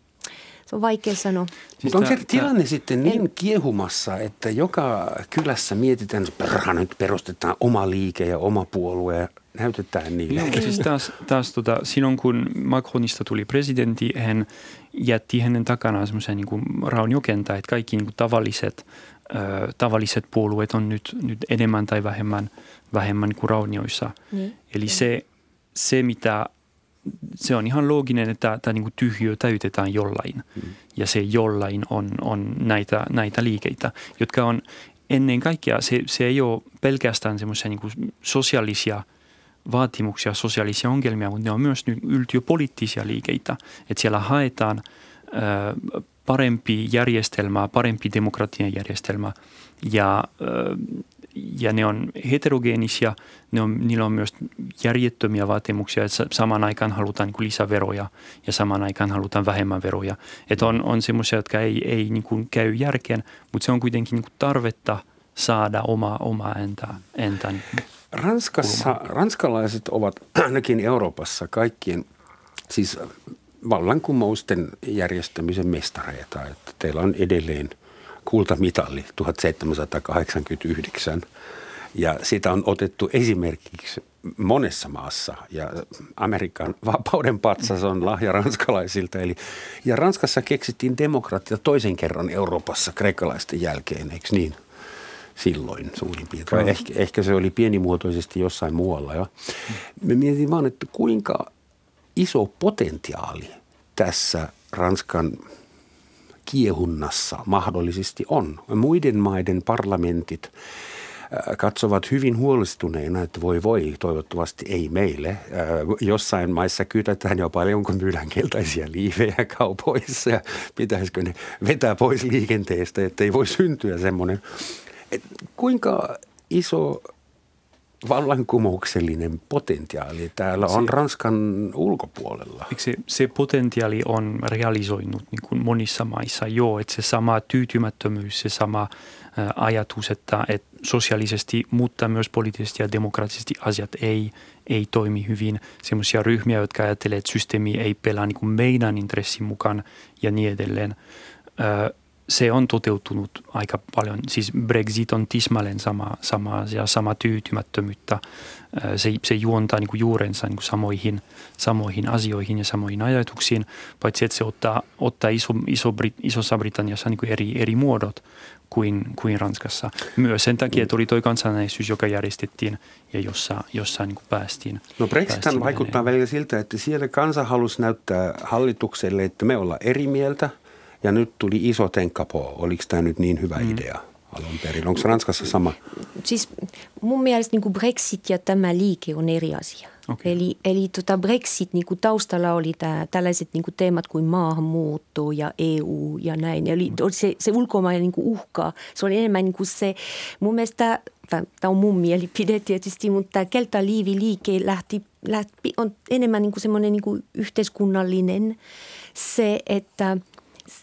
Speaker 5: se on vaikea sanoa.
Speaker 3: Siis onko se tilanne tämä, sitten niin en, kiehumassa, että joka kylässä mietitään, että nyt perustetaan oma liike ja oma puolue ja näytetään niille?
Speaker 4: Joo, siis taas, taas tota, silloin kun Macronista tuli presidentti, hän jätti hänen takanaan semmoisen niin raunjokenta, että kaikki niin kuin tavalliset, ö, tavalliset puolueet on nyt, nyt enemmän tai vähemmän, vähemmän kuin raunioissa. Niin. Eli se, se, mitä se on ihan looginen, että tämä niin tyhjö täytetään jollain. Mm. Ja se jollain on, on näitä, näitä liikeitä, jotka on ennen kaikkea, se, se ei ole pelkästään semmoisia niin sosiaalisia vaatimuksia, sosiaalisia ongelmia, mutta ne on myös yltiöpoliittisia liikeitä. Että siellä haetaan ö, parempi järjestelmä, parempi demokratian järjestelmä ja ö, ja ne on heterogeenisia, ne on, niillä on myös järjettömiä vaatimuksia, että samaan aikaan halutaan niin lisäveroja ja samaan aikaan halutaan vähemmän veroja. Että on, on semmoisia, jotka ei, ei niin kuin käy järkeen, mutta se on kuitenkin niin kuin tarvetta saada oma, oma entä, entä niin
Speaker 3: Ranskassa, ranskalaiset ovat <clears throat> ainakin Euroopassa kaikkien siis vallankumousten järjestämisen mestareita. Että teillä on edelleen – kultamitali 1789 ja sitä on otettu esimerkiksi monessa maassa ja Amerikan vapauden patsas on lahja ranskalaisilta. Eli, ja Ranskassa keksittiin demokratia toisen kerran Euroopassa kreikkalaisten jälkeen, eikö niin? Silloin suurin piirtein. Ehkä, ehkä se oli pienimuotoisesti jossain muualla. Ja me mietin vaan, että kuinka iso potentiaali tässä Ranskan kiehunnassa mahdollisesti on. Muiden maiden parlamentit äh, katsovat hyvin huolestuneina, että voi voi, toivottavasti ei meille. Äh, jossain maissa kytätään jo paljon, kun myydään keltaisia liivejä kaupoissa ja pitäisikö ne vetää pois liikenteestä, että ei voi syntyä semmoinen. kuinka iso vallankumouksellinen potentiaali täällä on se, Ranskan ulkopuolella.
Speaker 4: Se, se potentiaali on realisoinut niin kuin monissa maissa jo, että se sama tyytymättömyys, se sama ajatus, että, että sosiaalisesti, mutta myös poliittisesti ja demokraattisesti asiat ei, ei toimi hyvin. Sellaisia ryhmiä, jotka ajattelevat, että systeemi ei pelaa niin kuin meidän intressin mukaan ja niin edelleen se on toteutunut aika paljon. Siis Brexit on tismalleen sama, sama ja sama tyytymättömyyttä. Se, se juontaa niin kuin juurensa niin kuin samoihin, samoihin asioihin ja samoihin ajatuksiin, paitsi että se ottaa, ottaa iso, iso Brit, Isossa Britanniassa niin kuin eri, eri muodot kuin, kuin Ranskassa. Myös sen takia, että oli tuo kansanäisyys, joka järjestettiin ja jossa, jossa niin kuin päästiin.
Speaker 3: No Brexit vaikuttaa välillä siltä, että siellä kansa halusi näyttää hallitukselle, että me ollaan eri mieltä – ja nyt tuli iso tenkkapo. Oliko tämä nyt niin hyvä mm. idea alun perin? Onko Ranskassa sama?
Speaker 5: Siis mun mielestä niin Brexit ja tämä liike on eri asia. Okay. Eli, eli tota Brexit niin kuin taustalla oli tää, tällaiset niin kuin teemat kuin maahanmuutto ja EU ja näin. Eli mm. se, se ulkomainen niin uhka, se oli enemmän niin kuin se, mun mielestä, tämä on mun mielipide tietysti, mutta keltaliiviliike lähti, lähti, on enemmän niin kuin semmoinen niin kuin yhteiskunnallinen se, että –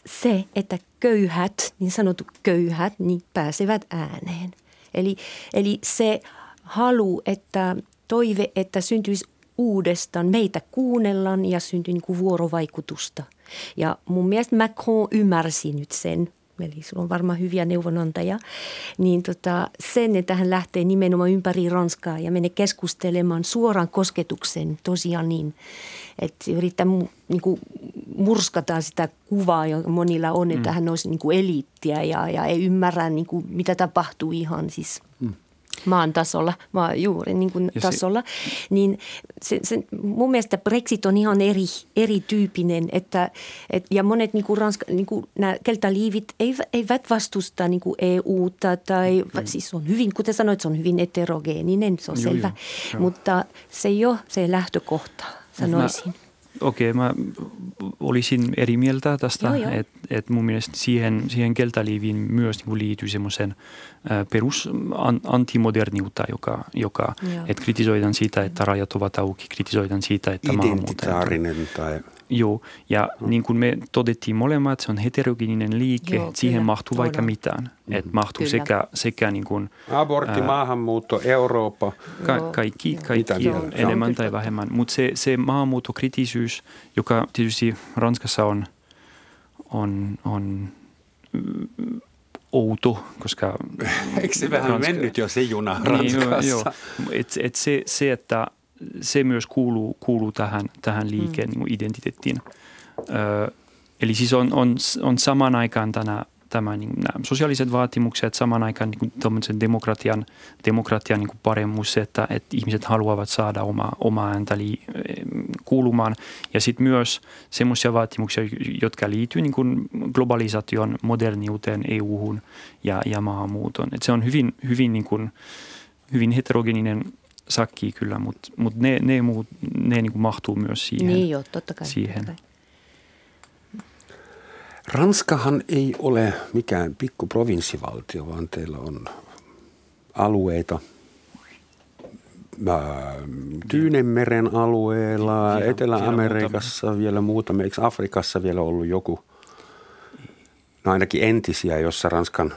Speaker 5: se, että köyhät, niin sanotut köyhät, niin pääsevät ääneen. Eli, eli se halu, että toive, että syntyisi uudestaan, meitä kuunnellaan ja syntyy niin kuin vuorovaikutusta. Ja mun mielestä Macron ymmärsi nyt sen, eli sulla on varmaan hyviä neuvonantajia, niin tota, sen, että hän lähtee nimenomaan ympäri Ranskaa ja menee keskustelemaan suoran kosketuksen tosiaan niin, että yrittää niin kuin murskata sitä kuvaa, joka monilla on, että mm. hän olisi niin kuin eliittiä ja, ja ei ymmärrä, niin kuin, mitä tapahtuu ihan siis. Mm maan tasolla, maan juuri niin kuin tasolla, se, niin se, se, mun mielestä Brexit on ihan eri, erityyppinen, että, et, ja monet niin kuin Ranska, niin kuin nämä keltaliivit eivät, eivät vastusta niin kuin EUta, tai mm. siis on hyvin, kuten sanoit, se on hyvin heterogeeninen, se on joo, selvä, joo, mutta se ei ole se lähtökohta, sanoisin. Mä,
Speaker 4: Okei, okay, mä olisin eri mieltä tästä, että et mun mielestä siihen, siihen keltaliiviin myös niin liittyy semmoisen perus antimoderniutta, joka, joka että kritisoidaan siitä, että rajat ovat auki, kritisoidaan siitä, että
Speaker 3: Identitaarinen tai...
Speaker 4: Joo, ja mm. niin kuin me todettiin molemmat, se on heterogeninen liike, Joo, siihen kyllä, mahtuu vaikka mitään. Mm. Että mahtuu kyllä. sekä, sekä niin kuin,
Speaker 3: Abortti, ää, maahanmuutto, Eurooppa.
Speaker 4: Ka- kaikki, kaikki enemmän tai vähemmän. Mutta se, se maahanmuuttokritisyys, joka tietysti Ranskassa on, on, on mm, outo, koska...
Speaker 3: Eikö se vähän Ranska... mennyt jo se juna Ranskassa? Niin, joo,
Speaker 4: joo. Et, et se, se, että se myös kuuluu, kuuluu tähän, tähän liikeen mm. niin identiteettiin. Ö, eli siis on, on, on saman aikaan tänä, tämä, niin, nämä sosiaaliset vaatimukset, saman aikaan niin demokratian, demokratian niin paremmuus, että, että ihmiset haluavat saada oma, oma ääntä li, kuulumaan. Ja sitten myös semmoisia vaatimuksia, jotka liittyy niin globalisaation, moderniuteen, EU-hun ja, ja maahanmuuton. Et se on hyvin, hyvin, niin kuin, hyvin heterogeninen sakki kyllä, mutta mut ne, ne, muut, ne niin kuin mahtuu myös siihen.
Speaker 5: Niin joo, totta kai.
Speaker 4: Siihen.
Speaker 5: Totta kai.
Speaker 3: Ranskahan ei ole mikään pikku provinssivaltio, vaan teillä on alueita Tyynemeren alueella, Etelä-Amerikassa vielä muutamia, eikö Afrikassa vielä ollut joku – no ainakin entisiä, jossa Ranskan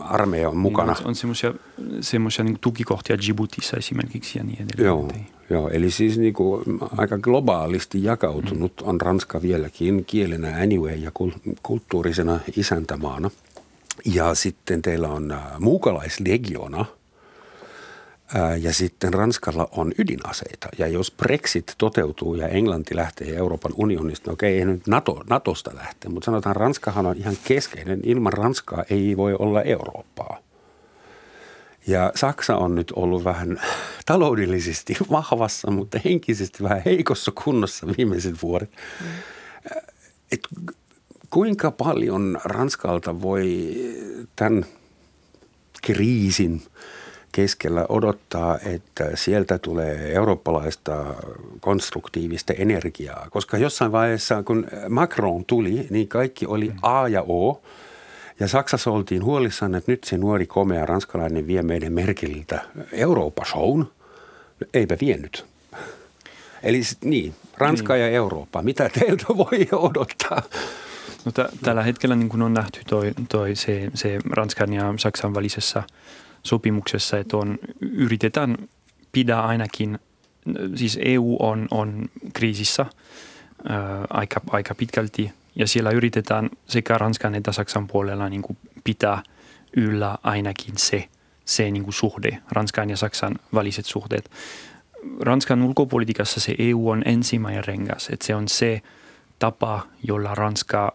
Speaker 3: armeija on mukana. Niin,
Speaker 4: on semmoisia, semmoisia niin tukikohtia Djiboutissa esimerkiksi ja niin edelleen.
Speaker 3: Joo, joo eli siis niin kuin aika globaalisti jakautunut mm. on Ranska vieläkin kielenä anyway ja kulttuurisena isäntämaana. Ja sitten teillä on äh, muukalaislegiona – ja sitten Ranskalla on ydinaseita. Ja jos Brexit toteutuu ja Englanti lähtee Euroopan unionista, no okei, ei nyt NATO, NATOsta lähteä, mutta sanotaan Ranskahan on ihan keskeinen. Ilman Ranskaa ei voi olla Eurooppaa. Ja Saksa on nyt ollut vähän taloudellisesti <laughs> vahvassa, mutta henkisesti vähän heikossa kunnossa viimeiset vuodet. Et kuinka paljon Ranskalta voi tämän kriisin – keskellä odottaa, että sieltä tulee eurooppalaista konstruktiivista energiaa. Koska jossain vaiheessa, kun Macron tuli, niin kaikki oli A ja O. Ja Saksassa oltiin huolissaan, että nyt se nuori komea ranskalainen vie meidän Merkeliltä Eurooppa-shown. Eipä vienyt. Eli niin, Ranska niin. ja Eurooppa, mitä teiltä voi odottaa?
Speaker 4: No t- tällä hetkellä niin kuin on nähty toi, toi se, se Ranskan ja Saksan välisessä – sopimuksessa, että on, yritetään pidä ainakin, siis EU on, on kriisissä ää, aika, aika pitkälti ja siellä yritetään sekä Ranskan että Saksan puolella niin kuin pitää yllä ainakin se, se niin kuin suhde, Ranskan ja Saksan väliset suhteet. Ranskan ulkopolitiikassa se EU on ensimmäinen rengas, että se on se tapa, jolla Ranska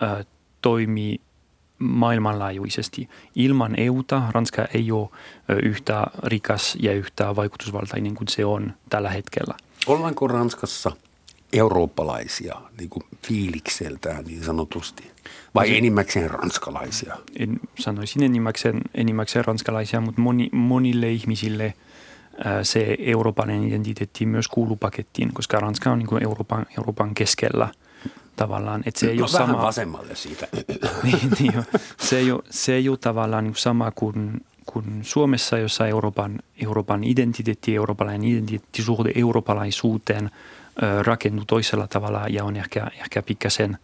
Speaker 4: ää, toimii maailmanlaajuisesti. Ilman EUta Ranska ei ole yhtä rikas ja yhtä vaikutusvaltainen kuin se on tällä hetkellä.
Speaker 3: Ollaanko Ranskassa eurooppalaisia niin kuin fiilikseltään niin sanotusti? Vai no se, enimmäkseen ranskalaisia?
Speaker 4: En, sanoisin enimmäkseen, enimmäkseen ranskalaisia, mutta moni, monille ihmisille se Euroopan identiteetti myös kuuluu pakettiin, koska Ranska on niin kuin Euroopan, Euroopan keskellä – tavallaan. Että se ei no, ole
Speaker 3: vähän
Speaker 4: sama,
Speaker 3: vasemmalle siitä. <laughs>
Speaker 4: niin, niin jo. Se, ei ole, se ei ole tavallaan niin sama kuin, kuin Suomessa, jossa Euroopan, Euroopan identiteetti, eurooppalainen identiteettisuhde eurooppalaisuuteen rakentuu toisella tavalla ja on ehkä, ehkä pikkasen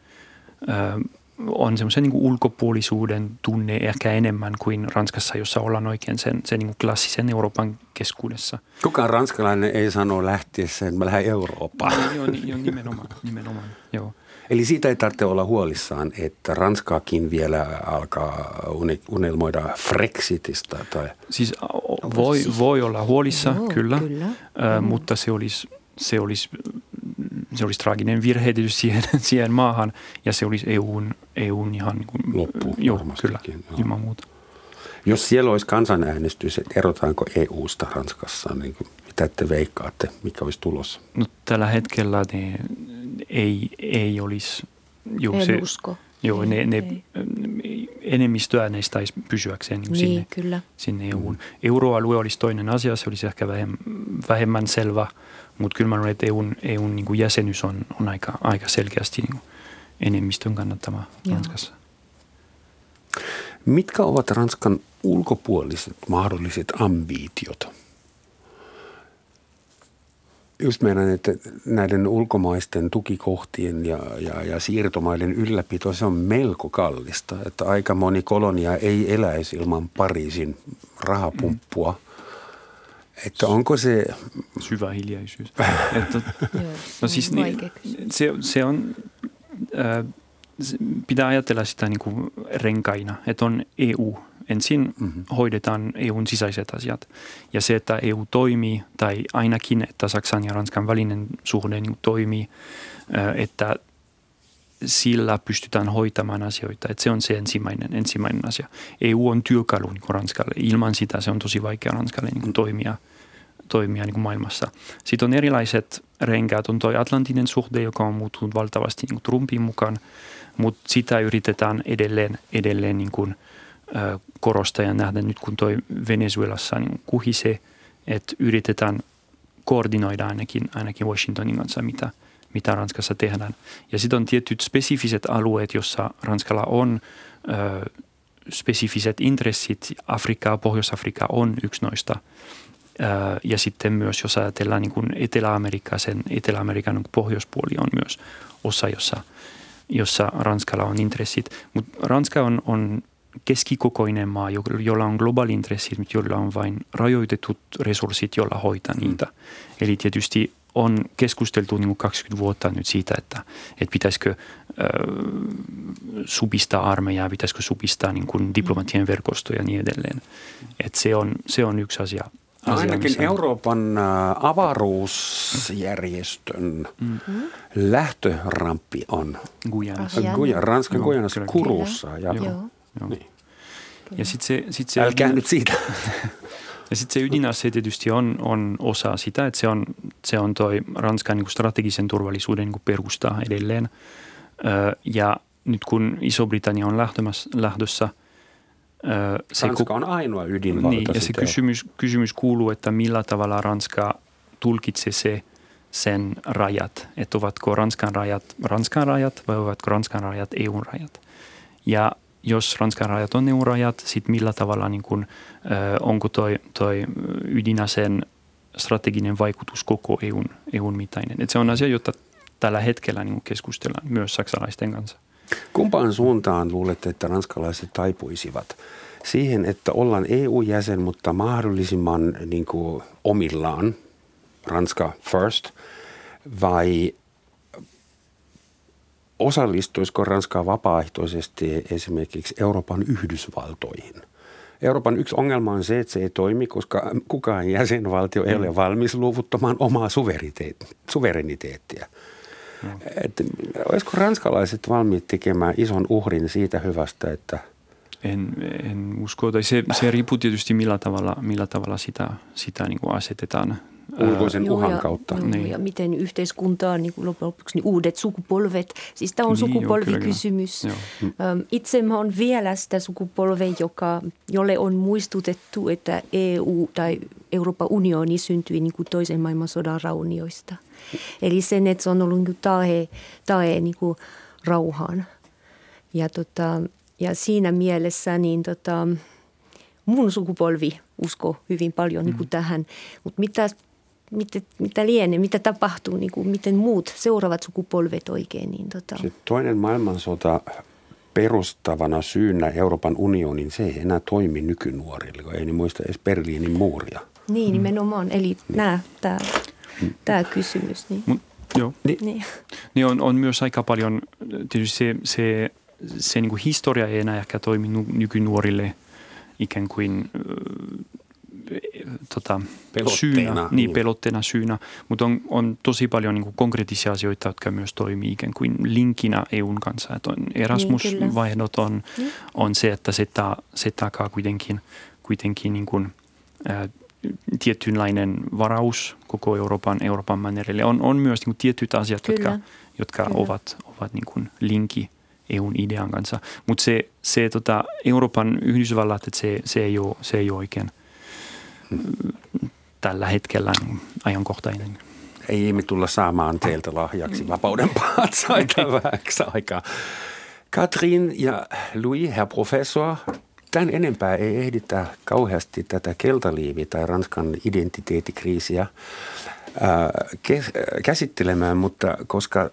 Speaker 4: on semmoisen niin ulkopuolisuuden tunne ehkä enemmän kuin Ranskassa, jossa ollaan oikein sen, sen niin klassisen Euroopan keskuudessa.
Speaker 3: Kukaan ranskalainen ei sano lähtiessä, että mä lähden Eurooppaan.
Speaker 4: Joo, joo nimenomaan, nimenomaan, joo.
Speaker 3: Eli siitä ei tarvitse olla huolissaan, että Ranskaakin vielä alkaa unelmoida Frexitistä. Tai...
Speaker 4: Siis voi, voi olla huolissa,
Speaker 5: Joo,
Speaker 4: kyllä,
Speaker 5: kyllä.
Speaker 4: Äh,
Speaker 5: Mm.
Speaker 4: mutta se olisi, se, olisi, se olisi traaginen virhe tietysti siihen, <laughs> siihen maahan ja se olisi EUn, EUn ihan niin kuin,
Speaker 3: Loppu
Speaker 4: joo, kyllä,
Speaker 3: joo.
Speaker 4: ilman muuta.
Speaker 3: Jos siellä olisi kansanäänestys, että erotaanko EU-sta Ranskassa, niin kuin, mitä te veikkaatte, mikä olisi tulossa?
Speaker 4: No, tällä hetkellä ne ei, ei olisi, joo,
Speaker 5: En
Speaker 4: se,
Speaker 5: usko.
Speaker 4: joo, ne, ne
Speaker 5: ei.
Speaker 4: enemmistöä ne taisi pysyäkseen niin
Speaker 5: Niin,
Speaker 4: sinne,
Speaker 5: kyllä.
Speaker 4: sinne EUn. Euroalue olisi toinen asia, se olisi ehkä vähemmän, vähemmän selvä, mutta kyllä mä luulen, että EUn, EUn niin kuin jäsenyys on, on aika, aika selkeästi niin kuin enemmistön kannattama
Speaker 5: Joo.
Speaker 4: Ranskassa.
Speaker 3: Mitkä ovat Ranskan ulkopuoliset mahdolliset ambitiot? Just meidän, että näiden ulkomaisten tukikohtien ja, ja, ja siirtomaiden ylläpito, se on melko kallista. Että aika moni kolonia ei eläisi ilman Pariisin rahapumppua. Että onko se,
Speaker 4: Syvä hiljaisuus. <laughs> että, No
Speaker 5: se
Speaker 4: siis
Speaker 5: on
Speaker 4: niin,
Speaker 5: kysymys.
Speaker 4: se, se on, äh, pitää ajatella sitä niin kuin renkaina, että on EU. Ensin mm-hmm. hoidetaan EUn sisäiset asiat. Ja se, että EU toimii, tai ainakin, että Saksan ja Ranskan välinen suhde niin toimii, äh, että sillä pystytään hoitamaan asioita. Että se on se ensimmäinen, ensimmäinen asia. EU on työkalu niin Ranskalle. Ilman sitä se on tosi vaikea Ranskalle niin kuin toimia, toimia niin maailmassa. Sitten on erilaiset renkaat. On tuo Atlantinen suhde, joka on muuttunut valtavasti niin Trumpin mukaan, mutta sitä yritetään edelleen, edelleen niin kuin, ja nähdä nyt, kun toi Venezuelassa niin kuhisee, että yritetään koordinoida ainakin, ainakin Washingtonin kanssa, mitä, mitä Ranskassa tehdään. Ja sitten on tietyt spesifiset alueet, jossa Ranskalla on ö, spesifiset intressit. Afrikka, Pohjois-Afrikka on yksi noista. Ö, ja sitten myös, jos ajatellaan niin kuin Etelä-Amerikkaa, sen Etelä-Amerikan niin pohjoispuoli on myös osa, jossa, jossa Ranskalla on intressit. Mutta Ranska on, on keskikokoinen maa, jo- jolla on globaali intressit, mutta jolla on vain rajoitetut resurssit, jolla hoitaa niitä. Eli tietysti on keskusteltu niin kuin 20 vuotta nyt siitä, että, että pitäisikö ö, supistaa armeijaa, pitäisikö supistaa niin kuin diplomatian verkostoja ja niin edelleen. Et se, on, se on yksi asia.
Speaker 3: no
Speaker 4: asia,
Speaker 3: ainakin
Speaker 4: missä-
Speaker 3: Euroopan ä, avaruusjärjestön
Speaker 4: Mm.
Speaker 3: lähtörampi on
Speaker 4: Guyanassa.
Speaker 5: Asia.
Speaker 3: Guja, Ranskan Gujanassa
Speaker 4: kyllä.
Speaker 3: Kurussa. Ja,
Speaker 4: Joo.
Speaker 5: Joo.
Speaker 3: Niin.
Speaker 4: Ja sitten se, sit se,
Speaker 3: Älkää nyt siitä. <laughs>
Speaker 4: ja sit se ydinase tietysti on, on osa sitä, että se on, se on toi Ranskan niin strategisen turvallisuuden niin kuin perusta edelleen. Ö, ja nyt kun Iso-Britannia on lähtömässä, lähdössä, se
Speaker 3: Ranska on ainoa ydinvalta.
Speaker 4: niin, ja se kysymys, kysymys kuuluu, että millä tavalla Ranska tulkitsee se sen rajat, että ovatko Ranskan rajat Ranskan rajat vai ovatko Ranskan rajat EUn rajat. Ja jos Ranskan rajat on EUn rajat, sitten millä tavalla, niin kun, onko toi, toi ydinaseen strateginen vaikutus koko EUn, EUn mittainen. Et se on asia, jota tällä hetkellä niin keskustellaan myös saksalaisten kanssa.
Speaker 3: Kumpaan suuntaan luulette, että ranskalaiset taipuisivat? Siihen, että ollaan EU-jäsen, mutta mahdollisimman niin kuin, omillaan, Ranska first, vai osallistuisiko Ranska vapaaehtoisesti esimerkiksi Euroopan Yhdysvaltoihin? Euroopan yksi ongelma on se, että se ei toimi, koska kukaan jäsenvaltio ei ole valmis luovuttamaan omaa suveriteet- suvereniteettia. Et, olisiko ranskalaiset valmiit tekemään ison uhrin siitä hyvästä, että
Speaker 4: En, en usko, tai se, se riippuu tietysti millä tavalla, millä tavalla sitä, sitä niin kuin asetetaan.
Speaker 3: Ulkoisen
Speaker 5: Joo,
Speaker 3: uhan
Speaker 5: ja,
Speaker 3: kautta?
Speaker 5: Joo,
Speaker 4: Niin.
Speaker 5: ja miten yhteiskuntaa, niin kuin loppujen lopuksi niin uudet sukupolvet, siis tämä on
Speaker 4: Niin, joo,
Speaker 5: sukupolvikysymys.
Speaker 4: kyllä,
Speaker 5: Öm, Itse mä on vielä sitä sukupolvea, joka, jolle on muistutettu, että EU tai Euroopan unioni syntyi niin kuin toisen maailmansodan raunioista. Eli sen, että se on ollut niin kuin tae, tae niin kuin rauhaan. Ja, tota, ja siinä mielessä niin tota, mun sukupolvi usko hyvin paljon niin kuin tähän. Mutta mitä, mitä, mitä lienee, mitä tapahtuu, niin kuin, miten muut seuraavat sukupolvet oikein. Niin tota,
Speaker 3: Se toinen maailmansota perustavana syynä Euroopan unionin, se ei enää toimi nykynuorille, kun ei ne muista edes Berliinin muuria.
Speaker 5: Niin, nimenomaan. Eli niin. nämä, tämä, tämä kysymys. Niin.
Speaker 4: Mut, joo.
Speaker 5: Niin. niin.
Speaker 4: niin on, on myös aika paljon, tietysti se, se, se niin kuin historia ei enää ehkä toimi nykynuorille ikään kuin tota,
Speaker 3: pelotteena,
Speaker 4: syynä, niin, niin. pelotteena syynä, mutta on, on tosi paljon niin kuin konkreettisia asioita, jotka myös toimii ikään kuin linkinä EUn kanssa. Että on Erasmus-vaihdot on, niin. on se, että se, ta, se takaa kuitenkin, kuitenkin niin kuin, ää, tietynlainen varaus koko Euroopan, Euroopan mannerille. On, on myös niin kuin tietyt asiat, Kyllä. jotka, jotka Kyllä. ovat, ovat niin kuin linki EUn idean kanssa. Mutta se, se tota, Euroopan Yhdysvallat, että se, se, ei ole, se ei ole oikein – tällä hetkellä ajankohtainen.
Speaker 3: Ei me tulla saamaan teiltä lahjaksi vapauden patsaita <laughs> vähäksi aikaa. Katrin ja Louis, herr professor, tämän enempää ei ehditä kauheasti tätä keltaliivi- tai Ranskan identiteettikriisiä käsittelemään, mutta koska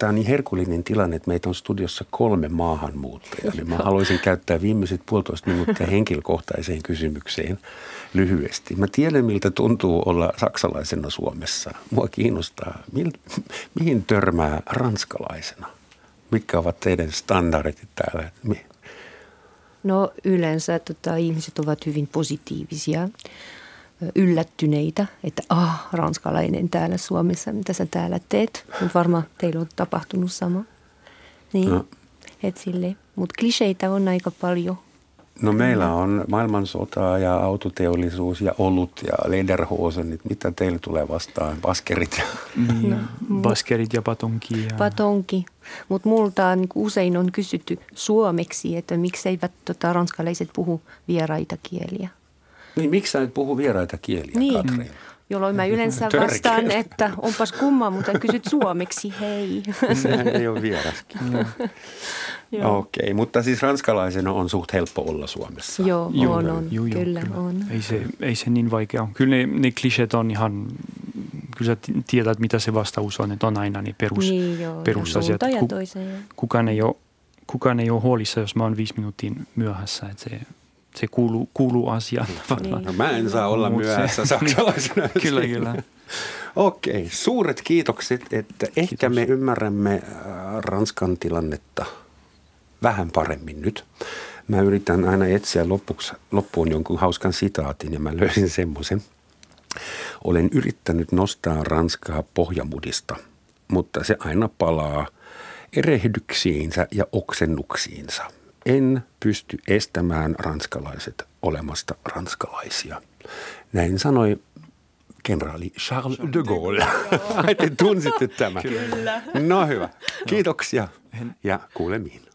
Speaker 3: tämä on niin herkullinen tilanne, että meitä on studiossa kolme maahanmuuttajaa, niin mä haluaisin käyttää viimeiset puolitoista minuuttia henkilökohtaiseen kysymykseen lyhyesti. Mä tiedän, miltä tuntuu olla saksalaisena Suomessa. Mua kiinnostaa, mil, mihin törmää ranskalaisena? Mitkä ovat teidän standardit täällä?
Speaker 5: No yleensä tota, ihmiset ovat hyvin positiivisia, yllättyneitä, että ah, ranskalainen täällä Suomessa, mitä sä täällä teet. Mutta varmaan teillä on tapahtunut sama. Niin, no. Mutta kliseitä on aika paljon –
Speaker 3: No meillä on maailmansota ja autoteollisuus ja olut ja lederhosen. Mitä teille tulee vastaan? Baskerit? Ja...
Speaker 4: Niin, no, baskerit ja patonki. Ja...
Speaker 5: Patonki. Mutta multa niin usein on kysytty suomeksi, että eivät tota, ranskalaiset puhu vieraita kieliä.
Speaker 3: Niin, miksi sä et puhu vieraita kieliä, niin. Katrin?
Speaker 5: Jolloin mä yleensä vastaan, että onpas kumma, mutta kysyt suomeksi, hei. <laughs>
Speaker 3: Sehän ei ole vieraskin. Okei, okay, mutta siis ranskalaisena on suht helppo olla Suomessa.
Speaker 5: Joo, joo on, on. Joo, joo, kyllä, kyllä on.
Speaker 4: Ei se, ei se niin vaikea ole. Kyllä ne, ne kliseet on ihan, kyllä sä tiedät mitä se vastaus on, että on aina ne perus,
Speaker 5: niin, joo,
Speaker 4: perusasiat. Ku, toiseen, kukaan, ei ole, kukaan ei ole huolissa, jos mä oon viisi minuuttia myöhässä, että se, se kuuluu, kuuluu asiaan.
Speaker 3: Niin. No, mä en saa olla myöhässä saksalaisena. <laughs>
Speaker 4: kyllä, kyllä.
Speaker 3: Okei, suuret kiitokset, että Kiitos. ehkä me ymmärrämme äh, Ranskan tilannetta – vähän paremmin nyt. Mä yritän aina etsiä loppuksi, loppuun jonkun hauskan sitaatin ja mä löysin semmoisen. Olen yrittänyt nostaa Ranskaa pohjamudista, mutta se aina palaa erehdyksiinsä ja oksennuksiinsa. En pysty estämään ranskalaiset olemasta ranskalaisia. Näin sanoi kenraali Charles de Gaulle. Ai te tunsitte tämän. Kyllä. No hyvä. Kiitoksia ja kuulemiin.